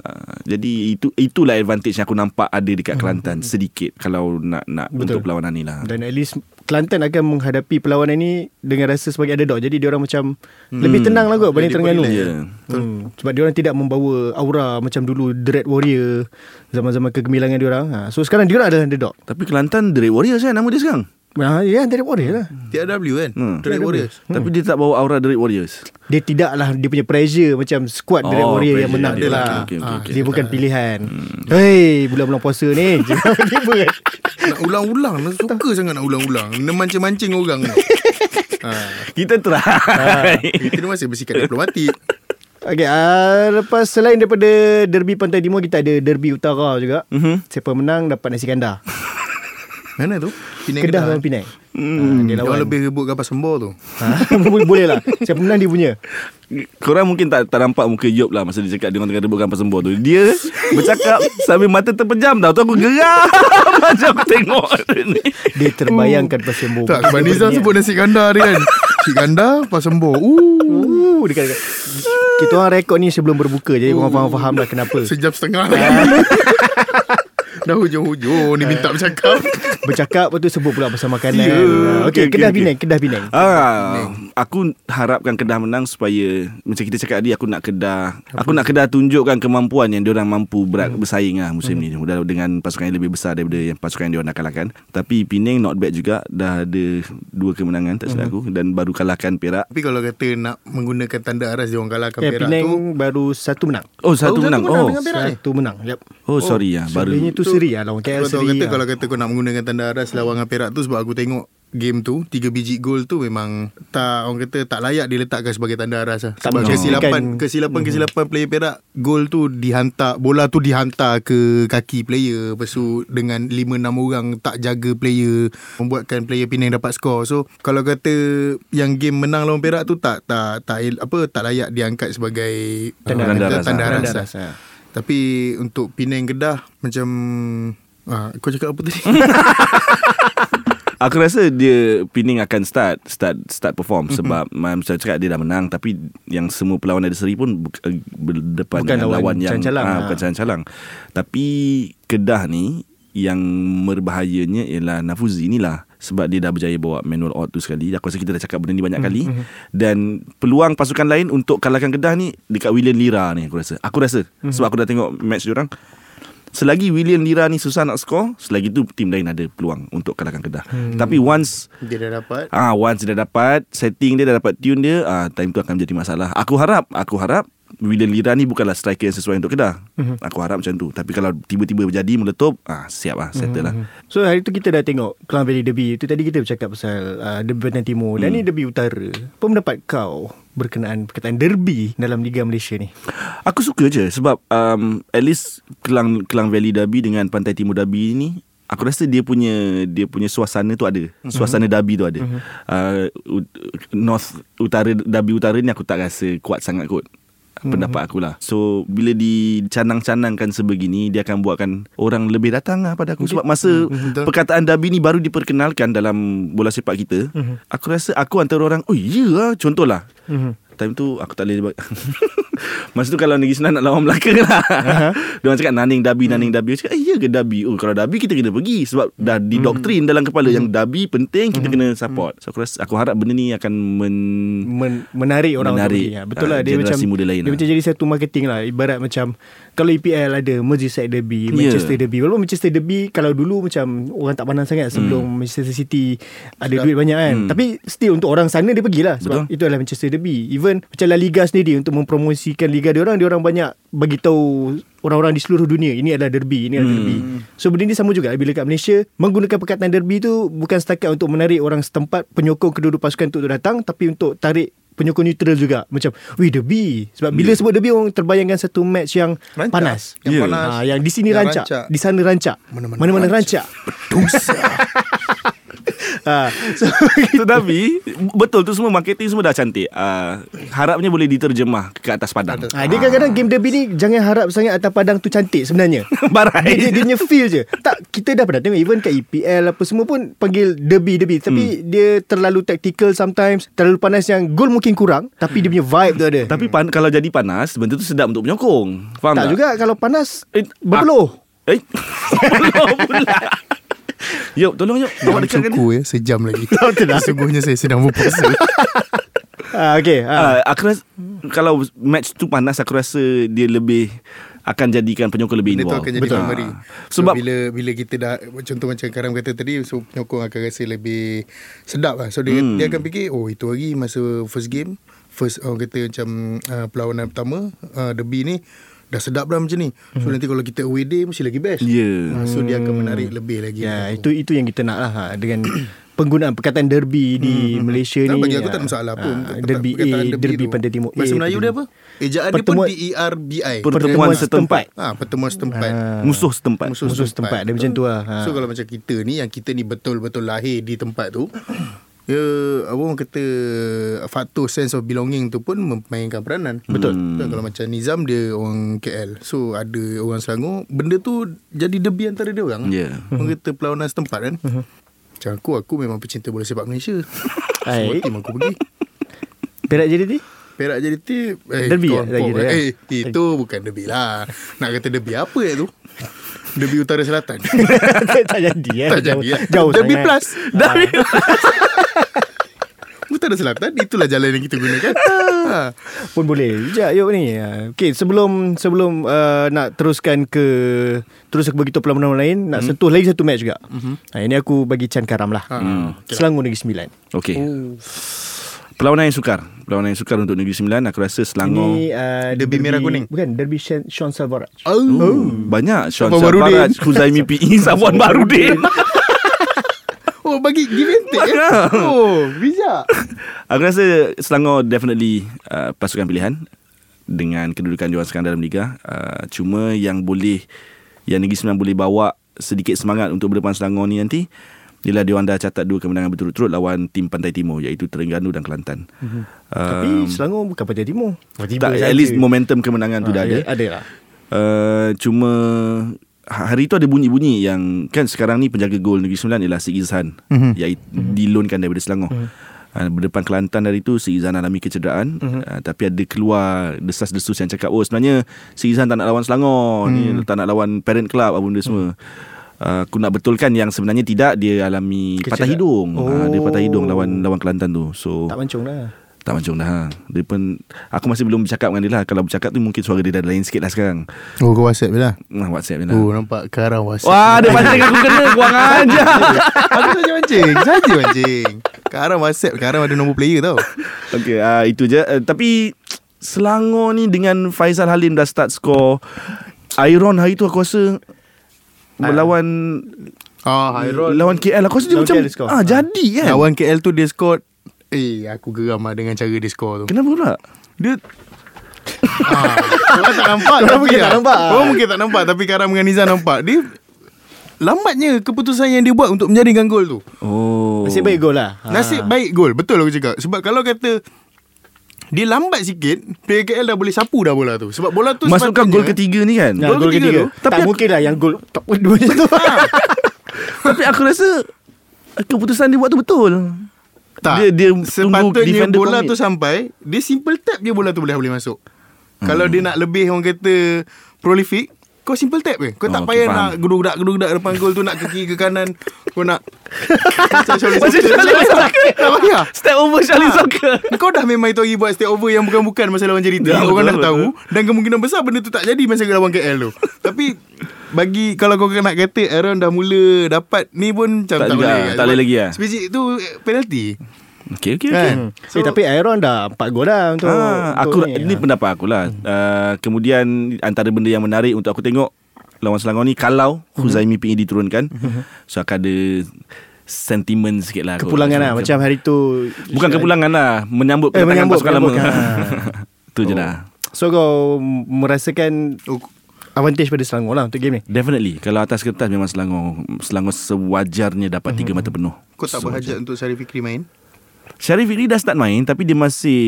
Jadi itu itulah advantage yang aku nampak ada dekat Kelantan sedikit kalau nak nak Betul. untuk perlawanan ni lah. Dan at least Kelantan akan menghadapi perlawanan ni dengan rasa sebagai underdog. Jadi dia orang macam hmm. lebih tenang lah kot berbanding Lebih Terengganu. relax, ya. Hmm. Sebab dia orang tidak membawa aura macam dulu Dread Warrior zaman-zaman kegemilangan dia orang. Ha. So sekarang dia orang adalah underdog. Tapi Kelantan Dread Warriors kan nama dia sekarang. Ha, ya, Dread Warrior lah. TRW kan Hmm. Dread Warriors Tapi dia tak bawa aura Dread Warriors. Dia tidaklah dia punya pressure macam squad oh, Dread Oh, Warrior yang menang dia. lah. Okey, okey, okey, Ah. Dia bukan pilihan. Hei, bulan-bulan puasa ni. Nak ulang-ulang Nak Suka sangat nak ulang-ulang Nak mancing-mancing orang ni ha. Kita try. Kita ni masih bersikap diplomatik Okay, uh, lepas selain daripada derby Pantai Timur, kita ada derby Utara juga. Mhm. Siapa menang dapat nasi kandar. Mana tu? Penang Kedah dan Penang. Hmm, dia Yang lawan. lebih rebut kapal sembor tu Ha? boleh lah. Siapa menang dia punya. Korang mungkin tak tak nampak muka Yop lah masa dia cakap dia orang tengah rebutkan pasembor tu. Dia bercakap sambil mata terpejam tau. Tu aku geram macam aku tengok ni. Dia terbayangkan pasal Mbo. Tak Abang Nizam sebut nasi gandar dia kan Nasi gandar pasal sembor Uh Uh, dekat, dekat. Kita orang rekod ni sebelum berbuka Jadi korang faham-faham lah kenapa Sejam setengah lah Dah hujung-hujung Ni minta bercakap Bercakap lepas tu sebut pula pasal makanan Ya, Ah, okey, okay, okey, Kedah okey. Penang Kedah Penang Ah, aku harapkan Kedah menang supaya macam kita cakap tadi aku nak Kedah aku nak Kedah tunjukkan kemampuan yang diorang mampu berat bersaing lah musim ni Mudah dengan pasukan yang lebih besar daripada yang pasukan yang diorang nak kalahkan. Tapi Penang not bad juga dah ada dua kemenangan tak silap aku dan baru kalahkan Perak. Tapi kalau kata nak menggunakan tanda aras Dia orang kalahkan Eh, Perak Penang tu baru satu menang Oh satu satu menang. menang Oh. dengan Perak ni? Satu menang yep. Oh sorry ya baru. Selebihnya tu seri lah Lawan KL Kau tahu seri kata lah. kalau kata kau nak menggunakan tanda aras lawan dengan Perak tu sebab aku tengok game tu tiga biji gol tu memang tak orang kata tak layak diletakkan sebagai tanda aras lah. Sebab membuktikan- kesilapan kesilapan kesilapan player Perak gol tu dihantar bola tu dihantar ke kaki player lepas tu dengan 5 6 orang tak jaga player membuatkan player Penang dapat skor. So kalau kata yang game menang lawan Perak tu tak tak tak apa tak layak diangkat sebagai Tanda orang aras kata tanda lah. aras. Tanda lah. aras, ha. Tapi untuk Penang Kedah macam ah, kau cakap apa tadi? Aku rasa dia Pening akan start Start start perform Sebab mm-hmm. Macam cakap dia dah menang Tapi yang semua perlawanan ada seri pun eh, Berdepan Bukan dengan lawan lawan yang calang-calang, ah, ah. Bukan calang-calang Tapi Kedah ni Yang berbahayanya Ialah Nafuzi inilah sebab dia dah berjaya bawa manual out tu sekali. Aku rasa kita dah cakap benda ni banyak kali. Dan peluang pasukan lain Untuk kalahkan Kedah ni Dekat William Lira ni aku rasa. Aku rasa. Sebab aku dah tengok match diorang Selagi William Lira ni susah nak score Selagi tu tim lain ada peluang Untuk kalahkan Kedah. Tapi once Dia dah dapat. Ah, once dia dah dapat setting dia dah dapat tune dia, ah time tu akan menjadi masalah. Aku harap, aku harap William Lira ni bukanlah striker yang sesuai untuk Kedah. Mm-hmm. Aku harap macam tu. Tapi kalau tiba-tiba berjadi meletup, ah siap lah, settle lah. So hari tu kita dah tengok Klang Valley Derby Itu tadi kita bercakap pasal uh, Derby Pantai Timur Dan ni Derby Utara Apa pendapat kau Berkenaan perkataan derby Dalam Liga Malaysia ni Aku suka je sebab um, at least Kelang Kelang Valley Derby dengan Pantai Timur Derby ni Aku rasa dia punya dia punya suasana tu ada. Suasana derby tu ada. Uh, ut- North utara derby utara ni aku tak rasa kuat sangat kot. Pendapat aku lah So Bila dicanang-canangkan sebegini Dia akan buatkan Orang lebih datang lah pada aku. Sebab masa Betul. Perkataan Dabi ni Baru diperkenalkan Dalam bola sepak kita Aku rasa Aku antara orang Oh iya lah Contohlah. Time tu Aku tak boleh Masa tu kalau Negeri Sembilan Nak lawan Melaka lah. Dia orang cakap Naning Dabi Naning Dabi. Aku cakap eh iya ke Dabi? Oh kalau Dabi kita kena pergi Sebab dah didoktrin Dalam kepala Yang Dabi penting Kita kena support. So aku rasa Aku harap benda ni Akan men Men, menarik orang Menarik, untuk pergi. Ya, Betul ah, lah. Dia macam muda lain Dia lah. macam jadi satu marketing lah. Ibarat macam Kalau EPL ada Merseyside Derby Ya. Manchester Derby Walaupun Manchester Derby Kalau dulu macam Orang tak pandang sangat Sebelum Manchester City Ada duit banyak kan Hmm. Tapi still untuk orang sana Dia pergilah Sebab Betul. itu adalah Manchester Derby Even macam La Liga sendiri Untuk mempromosikan Liga dia orang Dia orang banyak Bagi tahu Orang-orang di seluruh dunia Ini adalah derby Ini adalah Hmm. derby So benda ni sama juga Bila kat Malaysia Menggunakan perkataan derby tu Bukan setakat untuk menarik orang setempat Penyokong kedua-dua pasukan tu untuk datang Tapi untuk tarik penyokong neutral juga. Macam Wih derby Sebab bila sebut derby Orang terbayangkan satu match yang Rancak. Panas. Yang Ya. panas. Ha, Yang di sini Yang rancak, rancak. Di sana rancak. Mana-mana Mana-mana rancak. rancak, ha, so, Tetapi Betul tu semua Marketing semua dah cantik. Uh, Harapnya boleh diterjemah Ke atas padang. Ha, Dia kadang-kadang game derby ni Jangan harap sangat Atas padang tu cantik sebenarnya. Barai. Dia, dia, dia punya feel je. Tak Kita dah pernah tengok Even kat EPL Apa semua pun Panggil derby-derby Tapi Hmm. dia terlalu tactical sometimes Terlalu panas yang Gol mungkin kurang Tapi dia punya vibe tu ada. Tapi pan, kalau jadi panas Benda tu sedap untuk penyokong Faham Tak tak? juga Kalau panas Eh, Berpeluh. Eh. Belum pula Yop tolong Yop Dalam dekatkan dia suku ya Sejam lagi Betul lah. Sesungguhnya saya sedang berpuasa ah, Okay ah. uh, Aku rasa Kalau match tu panas Aku rasa Dia lebih Akan jadikan penyokong lebih Benda tu involved akan jadi Betul. memory Ah. so, Sebab bila bila kita dah Contoh macam Karam kata tadi So penyokong akan rasa lebih Sedap lah So dia, Hmm. dia akan fikir Oh itu hari masa first game First orang kata macam uh, Perlawanan pertama uh, Derby ni Dah sedap dah macam ni So nanti kalau kita away day Mesti lagi best Hmm. Ya uh, So dia akan menarik lebih lagi Ya, itu itu yang kita nak lah ha, dengan penggunaan perkataan derby di Malaysia Tak, ni. bagi aku ah, tak ada masalah pun ah, derby A, derby Pantai Timur A. Bahasa Melayu dia apa? Ejaan dia pun D-E-R-B-I Pertemuan setempat Ah, Pertemuan setempat Ah. Musuh setempat Musuh, Musuh setempat. Dia macam tu lah. Ha. So kalau macam kita ni Yang kita ni betul-betul lahir di tempat tu Ya Apa orang kata Faktor sense of belonging tu pun Memainkan peranan. Betul. So, Kalau macam Nizam Dia orang KL So ada orang Selangor. Benda tu Jadi derby antara dia orang. Ya. Orang kata perlawanan setempat kan? Macam aku Aku memang pecinta bola sepak Malaysia. Semua Baik. tim aku pergi. Perak JDT? Perak jadi tip eh, Derby lah lagi dia, eh, Itu bukan derby lah. Nak kata derby apa ya tu Derby Utara Selatan tak jadi eh. Tak jadi ya. jauh Derby sangat. Plus Derby Utara Selatan Itulah jalan yang kita gunakan ha. Pun boleh. Sekejap yuk ni. Ah, Okay, sebelum sebelum uh, nak teruskan ke terus aku beritahu perlawanan lain, nak sentuh lagi satu match juga. Ha, ini aku bagi Chan Karam lah. Hmm. Selangor Negeri Sembilan. Okey Perlawanan yang sukar Perlawanan yang sukar untuk Negeri Sembilan Aku rasa Selangor Ini uh, Derby merah kuning. Bukan, Derby Sean, Sean Salvaraj. Oh. Oh, banyak Sean. Salvaraj Huzaimi PE Safuan Barudin oh bagi give and take eh? Oh bijak Aku rasa Selangor definitely uh, pasukan pilihan dengan kedudukan diorang sekarang dalam liga. Uh, cuma yang boleh yang Negeri Sembilan boleh bawa sedikit semangat untuk berdepan Selangor ni nanti ialah diorang dah catat dua kemenangan berturut-turut lawan tim Pantai Timur iaitu Terengganu dan Kelantan. Uh, Tapi Selangor bukan Pantai Timur. tak, at least momentum kemenangan tu dah ada. Ada lah. Uh, cuma hari tu ada bunyi-bunyi yang kan sekarang ni penjaga gol Negeri Sembilan ialah Sik Izhan mm-hmm. yang dilonkan daripada Selangor. Mm-hmm. Uh, berdepan Kelantan dari tu Si Izan alami kecederaan mm-hmm. uh, Tapi ada keluar Desas-desus yang cakap Oh sebenarnya Si Izan tak nak lawan Selangor mm. Ni tak nak lawan Parent Club Apa benda semua uh, Aku nak betulkan yang sebenarnya tidak Dia alami Kecederaan. patah hidung. Oh. uh, Dia patah hidung lawan lawan Kelantan tu. So Tak mancung lah. tak macam dah ha. Dia pun Aku masih belum bercakap dengan dia lah. Kalau bercakap tu Mungkin suara dia dah lain sikit lah sekarang. Oh kau WhatsApp je lah. Nah, Whatsapp je lah. Oh nampak Karang WhatsApp. Wah dia pancing aku kena? Buang aja. Aku saja mancing Saja mancing. Karang WhatsApp Karang ada nombor player tau. Okay uh, itu je. Uh, Tapi Selangor ni dengan Faizal Halim dah start score Iron hari tu aku rasa Berlawan Ah, Hairul. Lawan KL Aku rasa dia macam ah, Jadi kan. Lawan KL tu dia score Eh aku geram lah Dengan cara dia score tu. Kenapa pula? Dia ah, Korang tak nampak Korang tapi mungkin tak ah, nampak. Korang mungkin tak nampak Tapi Karam dengan Nizam nampak. Dia Lambatnya keputusan yang dia buat Untuk menjaringkan gol tu. Oh. Nasib baik gol lah. Ha. Nasib baik gol Betul aku cakap. Sebab kalau kata Dia lambat sikit Player KL dah boleh sapu dah bola tu. Sebab bola tu Masukkan gol ketiga ni kan? Ya, Gol ketiga ketiga. tu. Tak Tapi- mungkin lah yang gol Top dua tu Tapi aku rasa Keputusan dia buat tu betul. Tak. Dia- dia Sepatutnya bola commit. tu sampai Dia simple tap je bola tu boleh boleh masuk. Hmm. Kalau dia nak lebih orang kata Prolific Kau simple tap je Kau Oh, tak okay, payah faham. nak Gedudak-gedudak depan gol tu Nak ke kiri ke kanan Kau nak Macam Charlie Soccer. Tak payah Step over Charlie Soccer kau dah memang itu lagi buat step over yang bukan-bukan masa lawan JDT. Ya, Orang dah tahu dan kemungkinan besar benda tu tak jadi masa lawan KL tu. Tapi bagi kalau kau nak kata Aaron dah mula dapat ni pun macam Tak tak, juga, boleh. tak boleh lagi lah. Spesifik tu eh, penalti. Okay okay, okay. Kan? so, eh, Tapi Aaron dah 4 gol lah Untuk, Ah, untuk aku ni, pendapat aku lah. Uh, kemudian antara benda yang menarik untuk aku tengok lawan Selangor ni kalau Huzaimi PE diturunkan, so akan ada sentimen sikit lah. Kepulangan lah Macam hari tu bukan kepulangan lah, menyambut Eh, kedatangan menyambut, pasukan lama. menyambut, Itu je lah. So kau merasakan Advantage pada Selangor lah Untuk game ni Definitely Kalau atas kertas memang Selangor Selangor sewajarnya dapat tiga mata penuh Kau tak berhajat untuk Syarif Fikri main? Syarif Fikri dah start main Tapi dia masih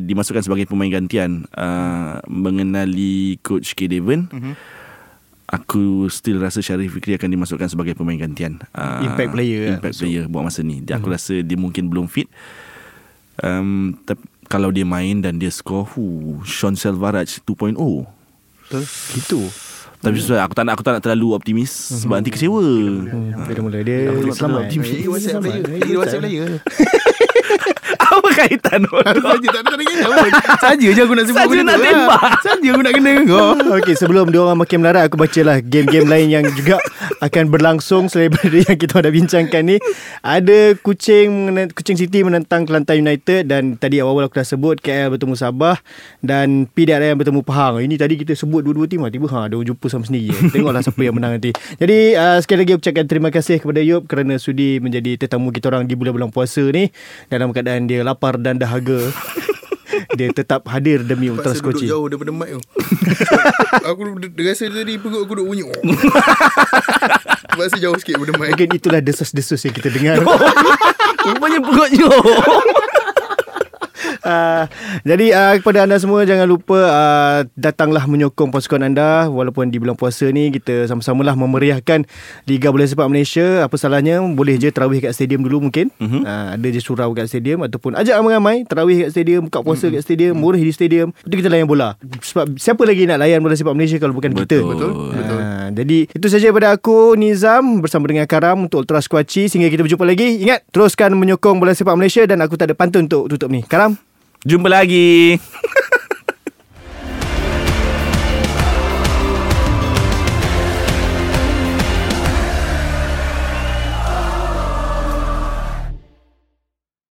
Dimasukkan sebagai pemain gantian uh, Mengenali Coach K. Devon Mhm. Aku still rasa Syarif Fikri akan dimasukkan sebagai pemain gantian uh, Impact player lah. Impact player buat masa ni dia, Aku rasa dia mungkin belum fit um, tapi Kalau dia main dan dia score hu, Sean Selvaraj 2.0 Betul Gitu Tapi sesuai aku tak nak aku tak nak terlalu optimis sebab nanti kecewa. hmm, Dia dah mula Dia Aku tak selamat. Eh, WhatsApp player. Eh, WhatsApp player. Apa kaitan saja tak ada tak ada kena. Saja je aku nak sebut Saja nak lah. tembak. Saja aku nak kena kau. Okey sebelum dia orang makin melarat aku bacalah game-game lain yang juga akan berlangsung selain daripada yang kita dah bincangkan ni. Ada Kucing Kucing City menentang Kelantan United dan tadi awal-awal aku dah sebut KL bertemu Sabah dan PDRM bertemu Pahang. Ini tadi kita sebut dua-dua tim tiba ha dia jumpa sama sendiri. Tengoklah siapa yang menang nanti. Jadi uh, sekali lagi aku ucapkan terima kasih kepada Yop kerana sudi menjadi tetamu kita orang di bulan-bulan puasa ni dalam keadaan dia lapar dan dahaga. dia tetap hadir demi Ultra Pasal duduk jauh daripada mic tu. aku rasa tadi perut aku duk bunyi. Pasal jauh sikit daripada mic. Mungkin itulah desas-desus yang kita dengar. Rupanya perutnya. Uh, jadi uh, kepada anda semua jangan lupa uh, datanglah menyokong pasukan anda walaupun di bulan puasa ni kita sama-samalah memeriahkan Liga Bola Sepak Malaysia. Apa salahnya boleh je tarawih kat stadium dulu mungkin. Mhm. Uh, ada je surau kat stadium ataupun ajak ramai-ramai tarawih kat stadium, buka puasa kat stadium, murah di stadium. Lepas tu kita layan bola. Sebab siapa lagi nak layan bola sepak Malaysia kalau bukan kita. Betul. Betul. Ha, jadi itu saja daripada aku Nizam bersama dengan Karam untuk Ultra Squatchy sehingga kita berjumpa lagi. Ingat teruskan menyokong bola sepak Malaysia dan aku tak ada pantun untuk tutup ni. Karam Jumpa lagi.